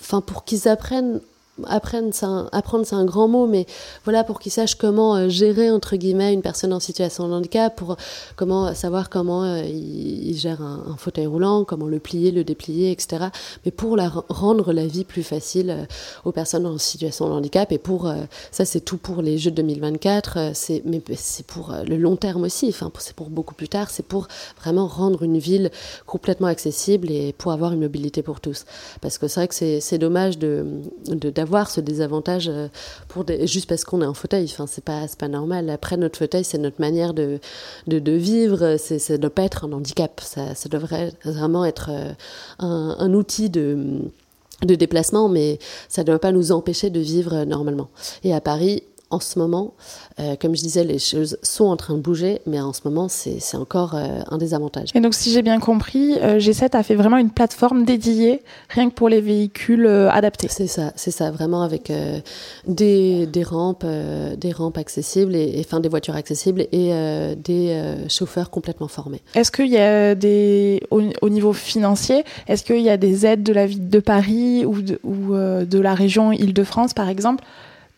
Enfin, pour qu'ils apprennent apprendre, c'est un, grand mot, mais voilà, pour qu'ils sachent comment euh, gérer, entre guillemets, une personne en situation de handicap, pour comment savoir comment euh, ils, ils gèrent un, fauteuil roulant, comment le plier, le déplier, etc. Mais pour rendre la vie plus facile euh, aux personnes en situation de handicap, et pour, euh, ça c'est tout pour les Jeux de 2024, euh, c'est, mais c'est pour le long terme aussi, enfin, c'est pour beaucoup plus tard, c'est pour vraiment rendre une ville complètement accessible et pour avoir une mobilité pour tous. Parce que c'est vrai que c'est, c'est dommage de, d'avoir avoir ce désavantage euh, pour juste parce qu'on est en fauteuil. Enfin, c'est pas, pas normal. Après, notre fauteuil, c'est notre manière de, de, vivre. C'est, ça ne doit pas être un handicap. Ça, ça devrait vraiment être euh, un, un outil de de déplacement, mais ça ne doit pas nous empêcher de vivre normalement. Et à Paris, en ce moment, euh, comme je disais, les choses sont en train de bouger, mais en ce moment, c'est encore euh, un désavantage. Et donc, si j'ai bien compris, euh, G7 a fait vraiment une plateforme dédiée rien que pour les véhicules adaptés. C'est ça, c'est ça, vraiment avec des, des, rampes, des rampes accessibles et, enfin des voitures accessibles et des chauffeurs complètement formés. Est-ce qu'il y a des, au, niveau financier, est-ce qu'il y a des aides de la ville de Paris ou de, ou, de la région Île-de-France, par exemple?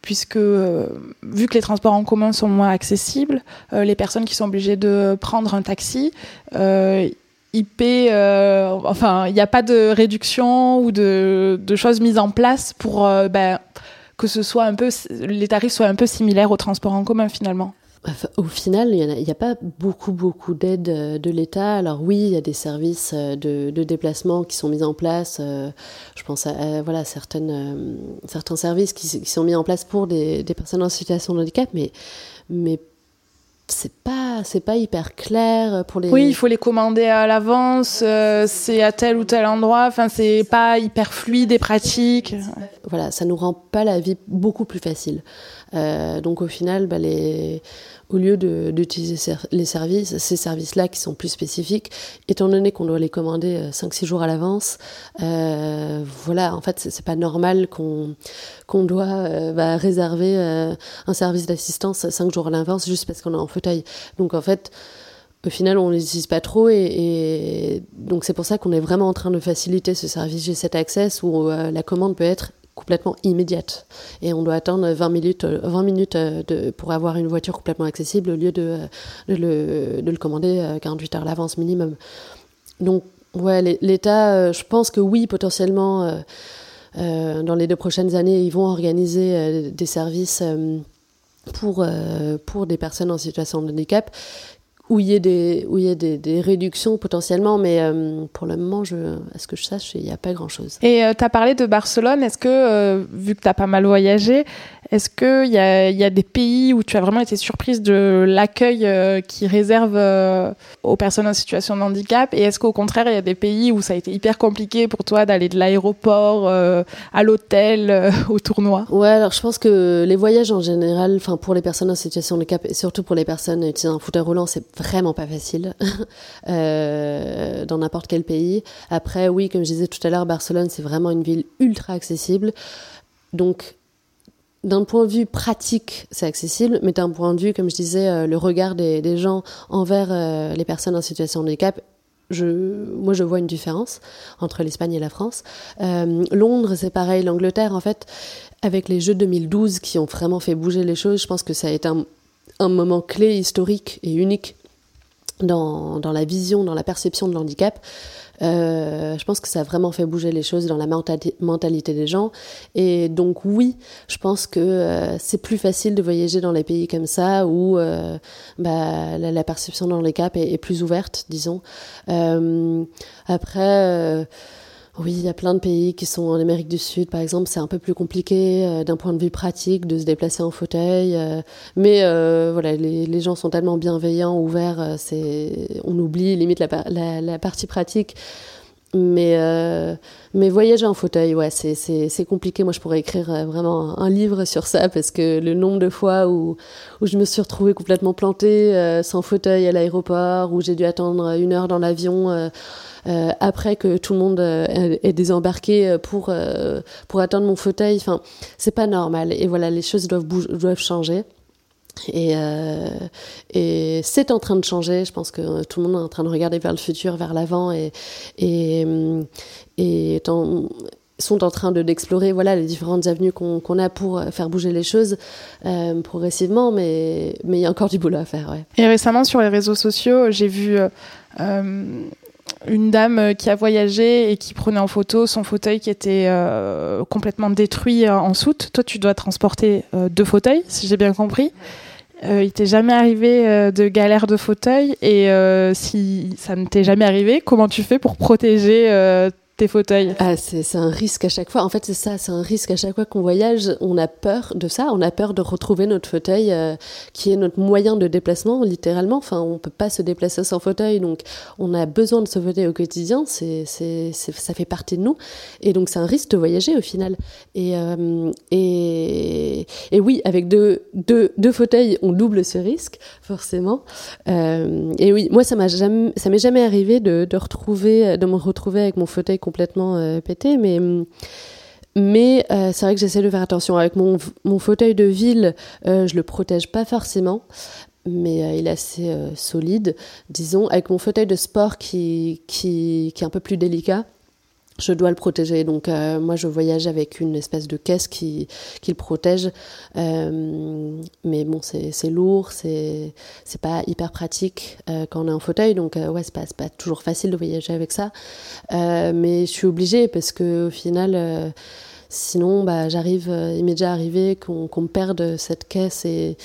Puisque euh, vu que les transports en commun sont moins accessibles, euh, les personnes qui sont obligées de prendre un taxi, euh, paient, enfin, il n'y a pas de réduction ou de, de, choses mises en place pour ben, que ce soit un peu, les tarifs soient un peu similaires aux transports en commun finalement. Au final, il n'y a, pas beaucoup, beaucoup d'aide euh, de l'État. Alors oui, il y a des services euh, de, de, déplacement qui sont mis en place. Euh, je pense à, voilà, certaines, certains services qui, sont mis en place pour des, des, personnes en situation de handicap, mais, mais c'est pas c'est pas hyper clair pour les oui il faut les commander à l'avance c'est à tel ou tel endroit enfin c'est pas hyper fluide et pratique voilà ça nous rend pas la vie beaucoup plus facile euh, donc au final, bah, au lieu d'utiliser les services, ces services-là qui sont plus spécifiques, étant donné qu'on doit les commander 5-6 euh, jours à l'avance, euh, voilà, en fait, c'est pas normal qu'on qu'on doit euh, bah, réserver un service d'assistance 5 jours à l'avance juste parce qu'on est en fauteuil. Donc en fait, au final, on ne les utilise pas trop et donc c'est pour ça qu'on est vraiment en train de faciliter ce service G7 Access où la commande peut être complètement immédiate. Et on doit attendre 20 minutes, 20 minutes euh, pour avoir une voiture complètement accessible au lieu de, de, le, de le, commander 48 euh, heures l'avance minimum. Donc, ouais, l'État, euh, je pense que oui, potentiellement, dans les deux prochaines années, ils vont organiser des services pour des personnes en situation de handicap où il y ait des, y des, des réductions potentiellement, mais euh, pour le moment, je, à ce que je sache, il n'y a pas grand-chose. Et euh, tu as parlé de Barcelone, est-ce que, euh, vu que tu as pas mal voyagé, est-ce qu'il y a, y a des pays où tu as vraiment été surprise de l'accueil euh, qui réserve euh, aux personnes en situation de handicap? Et est-ce qu'au contraire, il y a des pays où ça a été hyper compliqué pour toi d'aller de l'aéroport euh, à l'hôtel, au tournoi? Ouais, alors je pense que les voyages en général, enfin pour les personnes en situation de handicap et surtout pour les personnes utilisant un fauteuil roulant, c'est vraiment pas facile dans n'importe quel pays. Après, oui, comme je disais tout à l'heure, Barcelone, c'est vraiment une ville ultra accessible. Donc, d'un point de vue pratique, c'est accessible, mais d'un point de vue, comme je disais, euh, le regard des, gens envers euh, les personnes en situation de handicap, je, moi, je vois une différence entre l'Espagne et la France. Euh, Londres, c'est pareil. L'Angleterre, en fait, avec les Jeux 2012 qui ont vraiment fait bouger les choses, je pense que ça a été un, moment clé historique et unique dans la vision, dans la perception de l'handicap. Euh, je pense que ça a vraiment fait bouger les choses dans la mentalité des gens. Et donc oui, je pense que euh, c'est plus facile de voyager dans les pays comme ça où euh, bah, la, perception dans les caps est, est plus ouverte, disons. Après oui, il y a plein de pays qui sont en Amérique du Sud, par exemple, c'est un peu plus compliqué euh, d'un point de vue pratique de se déplacer en fauteuil. Euh, mais euh, voilà, les, gens sont tellement bienveillants, ouverts, c'est, on oublie limite la, la partie pratique. Mais, mais voyager en fauteuil, ouais, c'est, compliqué. Moi, je pourrais écrire vraiment un, livre sur ça parce que le nombre de fois où, où je me suis retrouvée complètement plantée sans fauteuil à l'aéroport, où j'ai dû attendre une heure dans l'avion euh, après que tout le monde euh, est désembarqué euh, pour pour atteindre mon fauteuil. Enfin, c'est pas normal. Et voilà, les choses doivent doivent changer. Et, euh, et c'est en train de changer. Je pense que tout le monde est en train de regarder vers le futur, vers l'avant, et, et, et en, sont en train de d'explorer voilà les différentes avenues qu'on a pour faire bouger les choses euh, progressivement, mais mais il y a encore du boulot à faire. Et récemment sur les réseaux sociaux, j'ai vu euh, une dame euh, qui a voyagé et qui prenait en photo son fauteuil qui était euh, complètement détruit euh, en soute. Toi, tu dois transporter deux fauteuils, si j'ai bien compris. Il t'est jamais arrivé de galère de fauteuil et si ça ne t'est jamais arrivé, comment tu fais pour protéger fauteuils ah, c'est un risque à chaque fois. En fait, c'est ça, c'est un risque à chaque fois qu'on voyage. On a peur de ça, on a peur de retrouver notre fauteuil euh, qui est notre moyen de déplacement, littéralement. Enfin, on peut pas se déplacer sans fauteuil, donc on a besoin de ce fauteuil au quotidien. C'est, c'est, ça fait partie de nous, et donc c'est un risque de voyager au final. Et, euh, et, et oui, avec deux, deux, deux fauteuils, on double ce risque, forcément. Euh, et oui, moi, ça m'a m'est jamais arrivé de, de retrouver, de me retrouver avec mon fauteuil complètement euh, pété, mais mais euh, c'est vrai que j'essaie de faire attention. Avec mon, mon fauteuil de ville, euh, je le protège pas forcément, mais il est assez solide, disons. Avec mon fauteuil de sport qui, qui, qui est un peu plus délicat, je dois le protéger. Donc euh, moi je voyage avec une espèce de caisse qui, qui le protège. Euh, mais bon c'est lourd, c'est pas hyper pratique euh, quand on est en fauteuil. Donc ouais c'est pas, pas toujours facile de voyager avec ça. mais je suis obligée parce que au final sinon bah, j'arrive, il m'est déjà arrivé qu'on me perde cette caisse et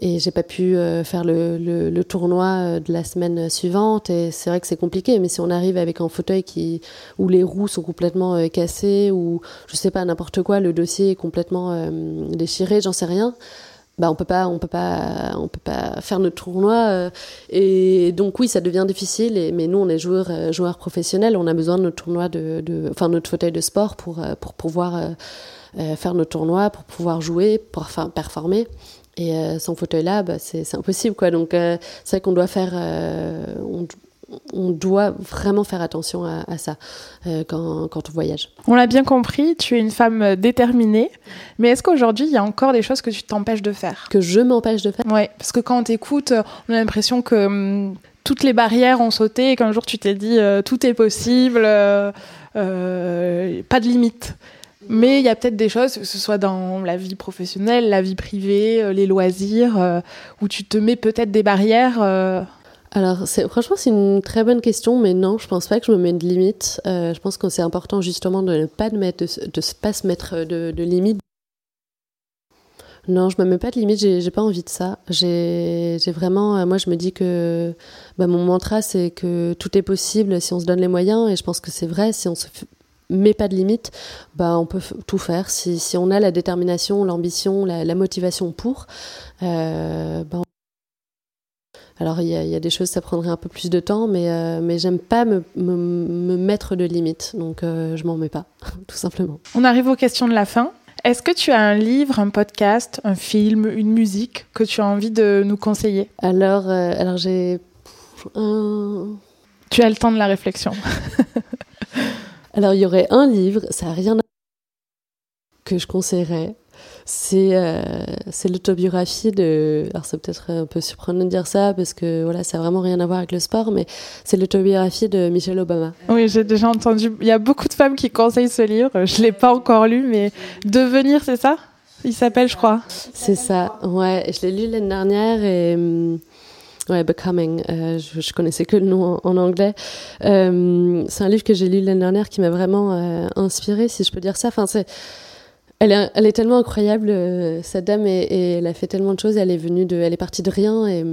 et j'ai pas pu euh, faire le, le, tournoi euh, de la semaine suivante. Et c'est vrai que c'est compliqué mais si on arrive avec un fauteuil qui où les roues sont complètement euh, cassées ou je sais pas n'importe quoi le dossier est complètement déchiré j'en sais rien bah on peut pas on peut pas on peut pas faire notre tournoi et donc oui ça devient difficile mais nous on est joueurs joueurs professionnels. On a besoin de notre tournoi de, de enfin notre fauteuil de sport pour pour pouvoir faire notre tournoi pour pouvoir jouer pour enfin performer et euh, sans fauteuil-là, bah, c'est impossible. Quoi. Donc, euh, c'est vrai qu'on doit faire. Euh, on, on, doit vraiment faire attention à, à ça quand, quand, on voyage. On l'a bien compris, tu es une femme déterminée. Mais est-ce qu'aujourd'hui, il y a encore des choses que tu t'empêches de faire? Que je m'empêche de faire? Oui, parce que quand on t'écoute, on a l'impression que hum, toutes les barrières ont sauté et qu'un jour tu t'es dit tout est possible, pas de limite. Mais il y a peut-être des choses, que ce soit dans la vie professionnelle, la vie privée, euh, les loisirs, euh, où tu te mets peut-être des barrières. Euh. Alors, franchement, c'est une très bonne question, mais non, je pense pas que je me mets de limites. je pense que c'est important justement de ne pas de mettre, de, pas se mettre de, de limites. Non, je me mets pas de limites, j'ai pas envie de ça. J'ai vraiment, moi, je me dis que bah, mon mantra, c'est que tout est possible si on se donne les moyens, et je pense que c'est vrai. Si on se mais pas de limite, bah, on peut tout faire. Si, si on a la détermination, l'ambition, la, la, motivation pour, euh, bah, alors il y, y, a des choses, ça prendrait un peu plus de temps, mais, euh, mais j'aime pas me, me, me, mettre de limites, donc euh, je m'en mets pas, tout simplement. On arrive aux questions de la fin. Est-ce que tu as un livre, un podcast, un film, une musique que tu as envie de nous conseiller? Alors, euh, alors j'ai. Tu as le temps de la réflexion. Alors, il y aurait un livre, ça n'a rien à que je conseillerais. C'est euh, l'autobiographie de. Alors, c'est peut-être un peu surprenant de dire ça parce que voilà, ça n'a vraiment rien à voir avec le sport, mais c'est l'autobiographie de Michelle Obama. Oui, j'ai déjà entendu. Il y a beaucoup de femmes qui conseillent ce livre. Je ne l'ai pas encore lu, mais Devenir, c'est ça? Il s'appelle, je crois. C'est ça, ouais. Je l'ai lu l'année dernière et. Hum, Ouais, Becoming. Euh, je, je, connaissais que le nom en, anglais. Euh, c'est un livre que j'ai lu l'année dernière qui m'a vraiment euh, inspirée, si je peux dire ça. Enfin, c'est. Elle est, elle est tellement incroyable, cette dame, et, elle a fait tellement de choses. Elle est venue de, elle est partie de rien, et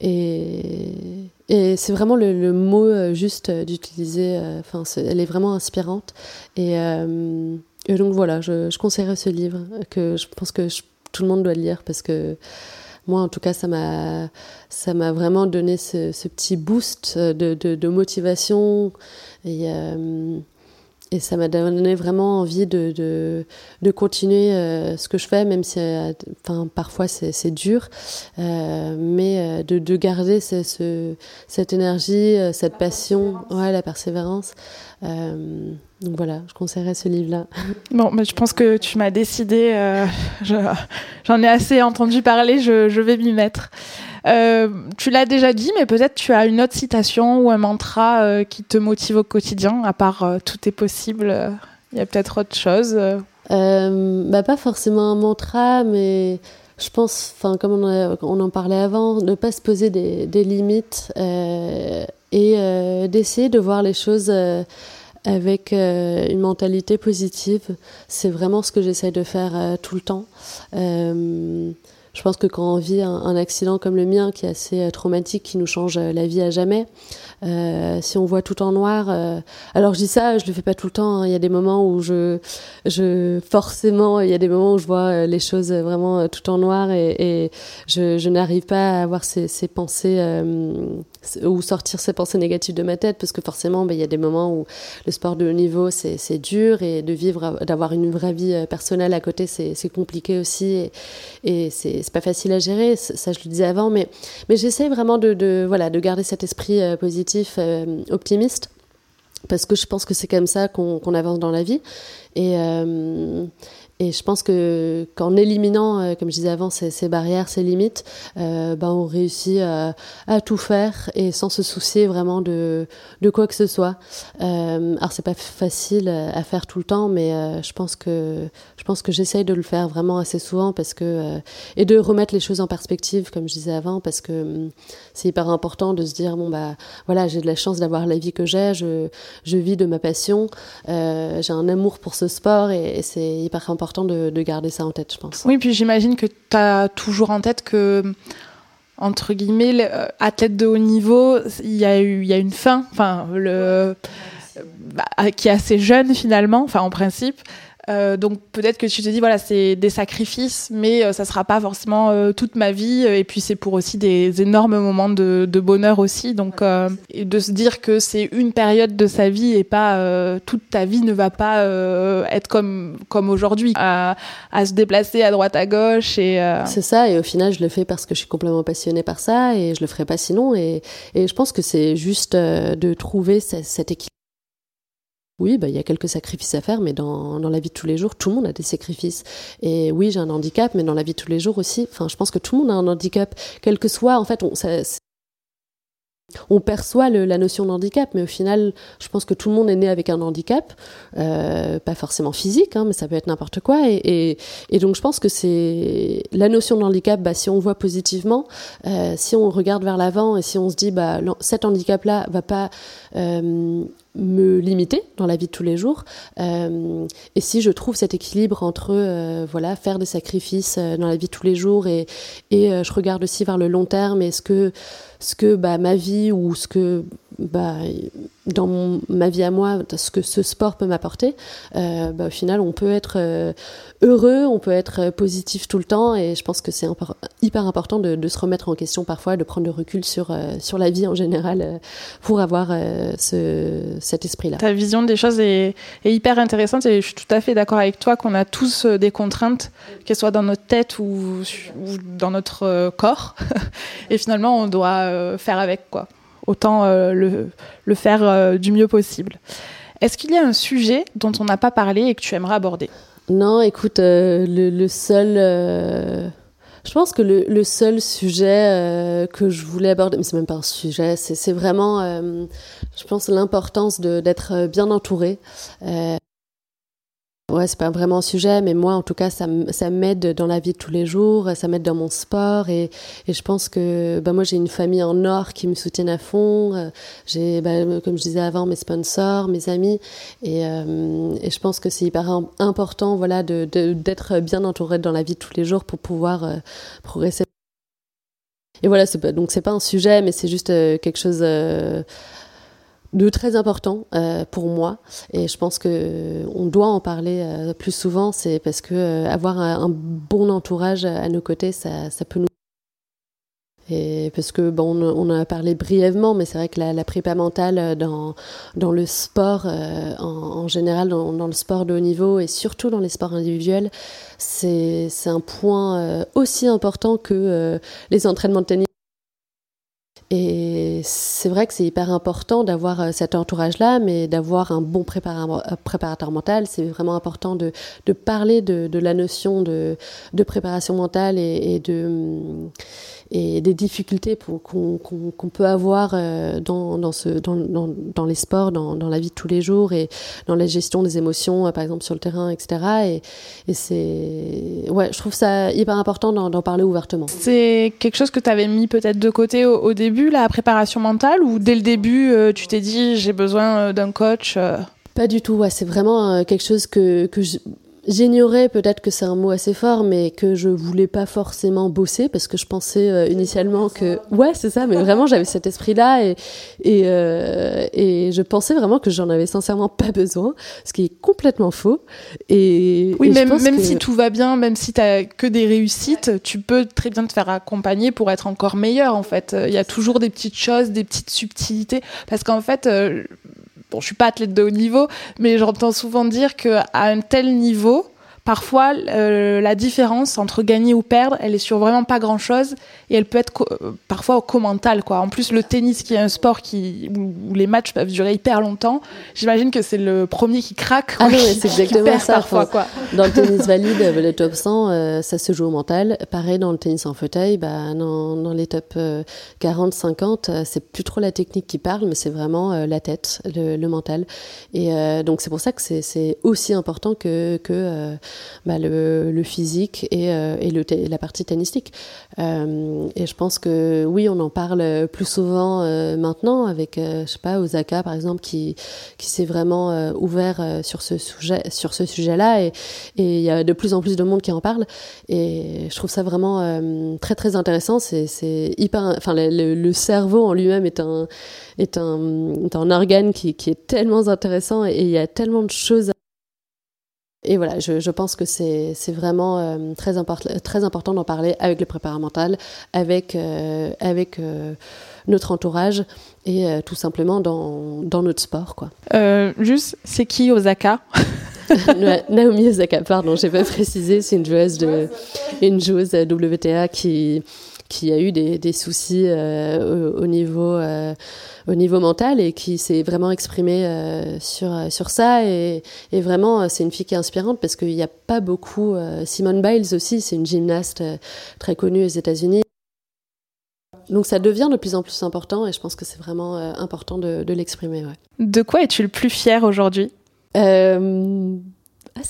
et, c'est vraiment le, mot juste d'utiliser. Enfin, elle est vraiment inspirante. Et, donc voilà, je, je, conseillerais ce livre que je pense que tout le monde doit lire parce que moi, en tout cas, ça m'a, ça m'a vraiment donné ce, petit boost de, de, motivation. Euh, et ça m'a donné vraiment envie de, de, de continuer euh, ce que je fais, même si euh, enfin, parfois c'est dur, euh, mais de, de garder ce, ce, cette énergie, cette passion, ouais, la persévérance. donc voilà, je conseillerais ce livre-là. Bon, mais je pense que tu m'as décidé, j'en ai assez entendu parler, je, je vais m'y mettre. Euh, tu l'as déjà dit, mais peut-être tu as une autre citation ou un mantra euh, qui te motive au quotidien, à part euh, tout est possible. Il y a peut-être autre chose. bah, pas forcément un mantra, mais je pense, enfin comme on, en parlait avant, ne pas se poser des, limites et d'essayer de voir les choses avec une mentalité positive. C'est vraiment ce que j'essaie de faire tout le temps. Je pense que quand on vit un, accident comme le mien, qui est assez traumatique, qui nous change la vie à jamais, si on voit tout en noir, alors je dis ça, je le fais pas tout le temps. Hein. Il y a des moments où je, je forcément, il y a des moments où je vois les choses vraiment tout en noir et, et je, je n'arrive pas à avoir ces, ces pensées ou sortir ces pensées négatives de ma tête parce que forcément ben, il y a des moments où le sport de haut niveau c'est dur et de vivre d'avoir une vraie vie euh, personnelle à côté c'est compliqué aussi et, et c'est pas facile à gérer ça je le disais avant mais mais j'essaie vraiment de, de, voilà de garder cet esprit euh, positif euh, optimiste parce que je pense que c'est comme ça qu'on avance dans la vie et et je pense que qu'en éliminant, euh, comme je disais avant, ces, barrières, ces limites, euh, ben on réussit à, à, tout faire et sans se soucier vraiment de, de quoi que ce soit. Euh, alors c'est pas facile à faire tout le temps, mais euh, je pense que je pense que j'essaye de le faire vraiment assez souvent parce que euh, et de remettre les choses en perspective, comme je disais avant, parce que hum, c'est hyper important de se dire bon bah voilà j'ai de la chance d'avoir la vie que j'ai, je je vis de ma passion, j'ai un amour pour ce sport et, et c'est hyper important de, de, garder ça en tête, je pense. Oui, puis j'imagine que tu as toujours en tête que, entre guillemets, euh, athlète de haut niveau, il y, a y a une fin, enfin, le, bah, qui est assez jeune finalement, enfin, en principe. Euh, donc peut-être que tu te dis voilà c'est des sacrifices mais euh, ça sera pas forcément euh, toute ma vie. Et puis c'est pour aussi des énormes moments de, de bonheur aussi. Donc euh, et de se dire que c'est une période de sa vie et pas euh, toute ta vie ne va pas euh, être comme comme aujourd'hui. À, à, se déplacer à droite à gauche et c'est ça. Et au final je le fais parce que je suis complètement passionnée par ça et je le ferai pas sinon. Et, et je pense que c'est juste de trouver cet équilibre oui, bah, il y a quelques sacrifices à faire, mais dans, dans la vie de tous les jours, tout le monde a des sacrifices. Et oui, j'ai un handicap, mais dans la vie de tous les jours aussi, enfin, je pense que tout le monde a un handicap, quel que soit, en fait, on, ça, on perçoit le, la notion de handicap, mais au final, je pense que tout le monde est né avec un handicap, euh, pas forcément physique, hein, mais ça peut être n'importe quoi. Et, et, donc, je pense que c'est la notion de handicap. Bah, si on voit positivement, euh, si on regarde vers l'avant et si on se dit, bah, cet handicap-là va pas me limiter dans la vie de tous les jours. Euh, et si je trouve cet équilibre entre euh, voilà faire des sacrifices euh, dans la vie de tous les jours et, et euh, je regarde aussi vers le long terme, est-ce que ce que bah, ma vie ou ce que bah, dans ma vie à moi, ce que ce sport peut m'apporter, euh, bah, au final, on peut être euh, heureux, on peut être positif tout le temps, et je pense que c'est hyper important de, se remettre en question parfois, de prendre le recul sur, euh, sur la vie en général euh, pour avoir euh, ce, cet esprit-là. Ta vision des choses est, hyper intéressante, et je suis tout à fait d'accord avec toi qu'on a tous des contraintes, qu'elles soient dans notre tête ou dans notre corps, et finalement, on doit faire avec quoi autant euh, le, faire euh, du mieux possible. Est-ce qu'il y a un sujet dont on n'a pas parlé et que tu aimerais aborder? Non, écoute, euh, le, seul... Je pense que le, seul sujet que je voulais aborder, mais c'est même pas un sujet, c'est vraiment, je pense, l'importance d'être bien entouré. Ouais, c'est pas vraiment un sujet, mais moi, en tout cas, ça, m'aide dans la vie de tous les jours, ça m'aide dans mon sport, et, et je pense que, bah, moi, j'ai une famille en or qui me soutiennent à fond. Euh, j'ai, bah, comme je disais avant, mes sponsors, mes amis, et, euh, et je pense que c'est hyper important, voilà, de, d'être bien entouré dans la vie de tous les jours pour pouvoir euh, progresser. Et voilà, c'est pas, donc c'est pas un sujet, mais c'est juste quelque chose de très important euh, pour moi. Et je pense que on doit en parler euh, plus souvent. C'est parce que euh, avoir un, bon entourage à nos côtés ça, ça peut nous et parce que bon on, a parlé brièvement mais c'est vrai que la, la, prépa mentale dans dans le sport euh, en, en, général dans, dans, le sport de haut niveau et surtout dans les sports individuels c'est c'est un point euh, aussi important que euh, les entraînements de tennis et c'est vrai que c'est hyper important d'avoir euh, cet entourage-là, mais d'avoir un bon préparateur, préparateur mental. C'est vraiment important de, parler de, la notion de, préparation mentale et de et des difficultés qu'on qu qu peut avoir euh, dans, dans, ce, dans, dans, dans les sports, dans, la vie de tous les jours et dans la gestion des émotions, euh, par exemple sur le terrain, etc. Et, et c'est, ouais, je trouve ça hyper important d'en parler ouvertement. C'est quelque chose que tu avais mis peut-être de côté au, au, début, la préparation mentale, ou dès le début, euh, tu t'es dit j'ai besoin d'un coach Pas du tout, ouais, c'est vraiment quelque chose que, que je J'ignorais peut-être que c'est un mot assez fort, mais que je voulais pas forcément bosser parce que je pensais euh, initialement que ouais c'est ça, mais vraiment j'avais cet esprit-là et et, euh, et je pensais vraiment que j'en avais sincèrement pas besoin, ce qui est complètement faux. Et oui, même, même si tout va bien, même si t'as que des réussites, tu peux très bien te faire accompagner pour être encore meilleur en fait. Il y a toujours des petites choses, des petites subtilités, parce qu'en fait. Euh, bon, je suis pas athlète de haut niveau, mais j'entends souvent dire qu'à un tel niveau, parfois euh, la différence entre gagner ou perdre, elle est sur vraiment pas grand chose et elle peut être euh, parfois au commental quoi. En plus le tennis qui est un sport qui où, les matchs peuvent durer hyper longtemps, j'imagine que c'est le premier qui craque. Ah c'est exactement ça. Parfois, quoi. Dans le tennis valide, le top 100, euh, ça se joue au mental. Pareil dans le tennis en fauteuil, bah dans, dans les top 40, 50, c'est plus trop la technique qui parle, mais c'est vraiment la tête, le, le, mental. Et donc c'est pour ça que c'est aussi important que que bah, le, physique et, euh, la partie tennistique. Euh, et je pense que oui, on en parle plus souvent euh, maintenant avec, je sais pas, Osaka par exemple, qui, qui s'est vraiment ouvert sur ce sujet, sur ce sujet-là, et il y a de plus en plus de monde qui en parle. Et je trouve ça vraiment très très intéressant. C'est hyper, enfin le, le, cerveau en lui-même est un est un, est un organe qui, qui est tellement intéressant et il y a tellement de choses et voilà, je, je pense que c'est vraiment euh, très, import très important d'en parler avec le préparateur mental, avec, euh, avec euh, notre entourage et tout simplement dans, dans, notre sport. Quoi. juste, c'est qui Osaka Naomi Osaka, pardon, j'ai pas précisé, c'est une joueuse, de, une joueuse WTA qui, qui a eu des, des soucis au, au, niveau au niveau mental et qui s'est vraiment exprimée euh, sur, euh, sur ça. Et, et vraiment, euh, c'est une fille qui est inspirante parce qu'il n'y a pas beaucoup. Simone Biles aussi, c'est une gymnaste très connue aux États-Unis. Donc ça devient de plus en plus important et je pense que c'est vraiment important de, de l'exprimer. Ouais. De quoi es-tu le plus fier aujourd'hui? Euh,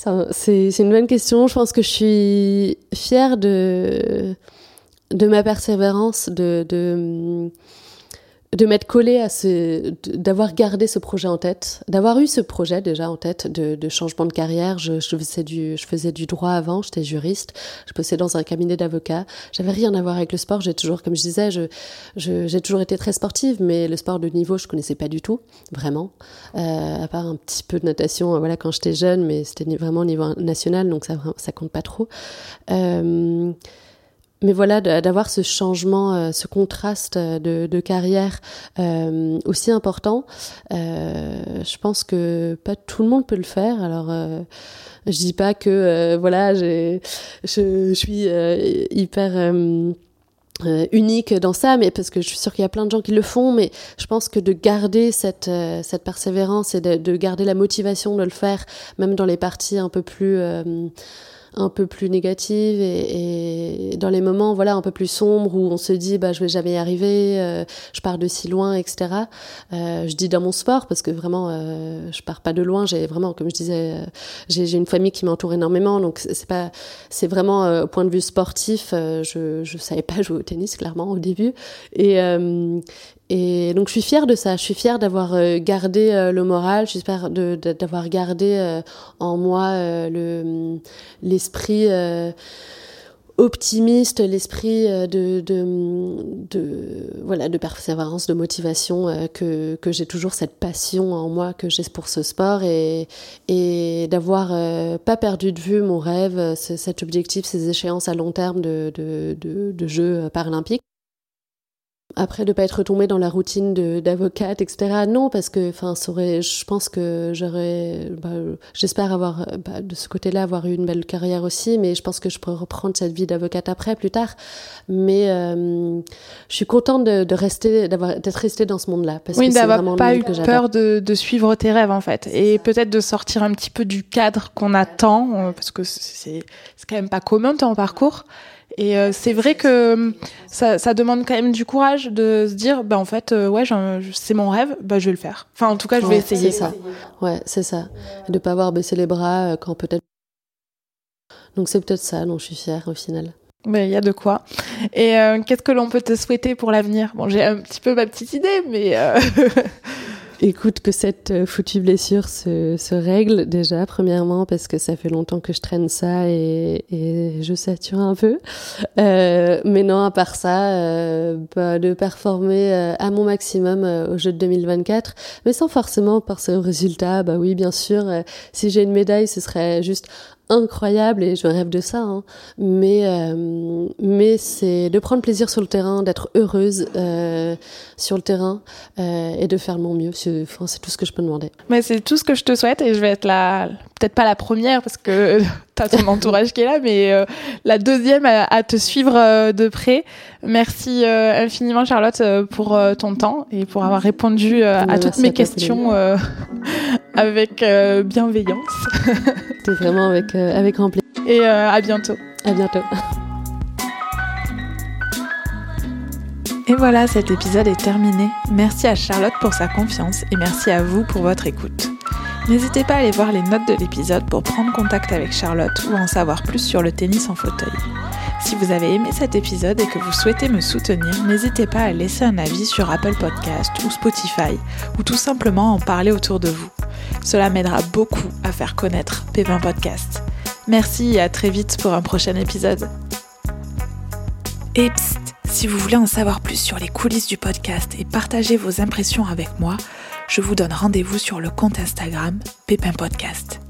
ah, c'est une bonne question. Je pense que je suis fière de, de ma persévérance, de, de, de m'être collé à ce, d'avoir gardé ce projet en tête, d'avoir eu ce projet déjà en tête de, de changement de carrière. Je, je, faisais du, je faisais du droit avant, j'étais juriste, je bossais dans un cabinet d'avocats. J'avais rien à voir avec le sport. J'ai toujours, comme je disais, je, j'ai toujours été très sportive, mais le sport de niveau, je connaissais pas du tout, vraiment. Euh, à part un petit peu de natation, voilà, quand j'étais jeune, mais c'était vraiment au niveau national, donc ça, ça compte pas trop. Euh, mais voilà, d'avoir ce changement, euh, ce contraste de, de carrière euh, aussi important, euh, je pense que pas tout le monde peut le faire. Alors, euh, je dis pas que euh, voilà, je, suis hyper unique dans ça, mais parce que je suis sûre qu'il y a plein de gens qui le font, mais je pense que de garder cette, persévérance et de, garder la motivation de le faire, même dans les parties un peu plus un peu plus négative et, et, dans les moments voilà un peu plus sombres où on se dit bah je vais jamais y arriver, euh, je pars de si loin, etc. Euh, je dis dans mon sport parce que vraiment euh, je pars pas de loin. J'ai vraiment comme je disais, euh, j'ai une famille qui m'entoure énormément, donc c'est pas c'est vraiment euh, au point de vue sportif, je je savais pas jouer au tennis clairement au début et et donc je suis fière de ça, je suis fière d'avoir euh, gardé euh, le moral, j'espère d'avoir gardé euh, en moi le l'esprit optimiste, l'esprit de, de, voilà de persévérance, de motivation que, j'ai toujours cette passion en moi que j'ai pour ce sport et, et d'avoir pas perdu de vue mon rêve, cet objectif, ces échéances à long terme de, de, de, de Jeux paralympiques. Après, de pas être tombée dans la routine d'avocate, etc. Non, parce que, enfin, je pense que j'aurais, bah, j'espère avoir, bah, de ce côté-là, avoir eu une belle carrière aussi, mais je pense que je pourrais reprendre cette vie d'avocate après, plus tard. Mais euh, je suis contente de, de rester, d'avoir, d'être restée dans ce monde-là. Parce oui, d'avoir pas eu peur de, de, suivre tes rêves, en fait. Et peut-être de sortir un petit peu du cadre qu'on attend, euh, parce que c'est, c'est quand même pas commun ton parcours. Et euh, c'est vrai que hum, ça, ça, demande quand même du courage de se dire, bah en fait, euh, ouais, c'est mon rêve, bah je vais le faire. Enfin, en tout cas, je vais essayer. C'est ça. Ouais, c'est ça. De pas avoir baissé les bras euh, quand peut-être. Donc c'est peut-être ça dont je suis fière au final. Mais il y a de quoi. Et qu'est-ce que l'on peut te souhaiter pour l'avenir? Bon, j'ai un petit peu ma petite idée, mais. écoute, que cette euh, foutue blessure se, se, règle déjà, premièrement, parce que ça fait longtemps que je traîne ça et, et je sature un peu. Euh, mais non, à part ça, euh, bah, de performer euh, à mon maximum au jeu de 2024, mais sans forcément penser au résultat. Bah oui, bien sûr, si j'ai une médaille, ce serait juste incroyable et je rêve de ça. Hein. Mais euh, mais c'est de prendre plaisir sur le terrain, d'être heureuse euh, sur le terrain euh, et de faire mon mieux. C'est tout ce que je peux demander. Mais c'est tout ce que je te souhaite et je vais être la peut-être pas la première parce que t'as ton entourage qui est là, mais euh, la deuxième à, à te suivre euh, de près. Merci euh, infiniment Charlotte pour ton temps et pour avoir répondu à toutes mes questions avec bienveillance. C'était vraiment avec avec grand plaisir. Et à bientôt. À bientôt. Et voilà, cet épisode est terminé. Merci à Charlotte pour sa confiance et merci à vous pour votre écoute. N'hésitez pas à aller voir les notes de l'épisode pour prendre contact avec Charlotte ou en savoir plus sur le tennis en fauteuil. Si vous avez aimé cet épisode et que vous souhaitez me soutenir, n'hésitez pas à laisser un avis sur Apple Podcast ou Spotify ou tout simplement en parler autour de vous. Cela m'aidera beaucoup à faire connaître Pépin Podcast. Merci et à très vite pour un prochain épisode. Si vous voulez en savoir plus sur les coulisses du podcast et partager vos impressions avec moi, je vous donne rendez-vous sur le compte Instagram Pépin Podcast.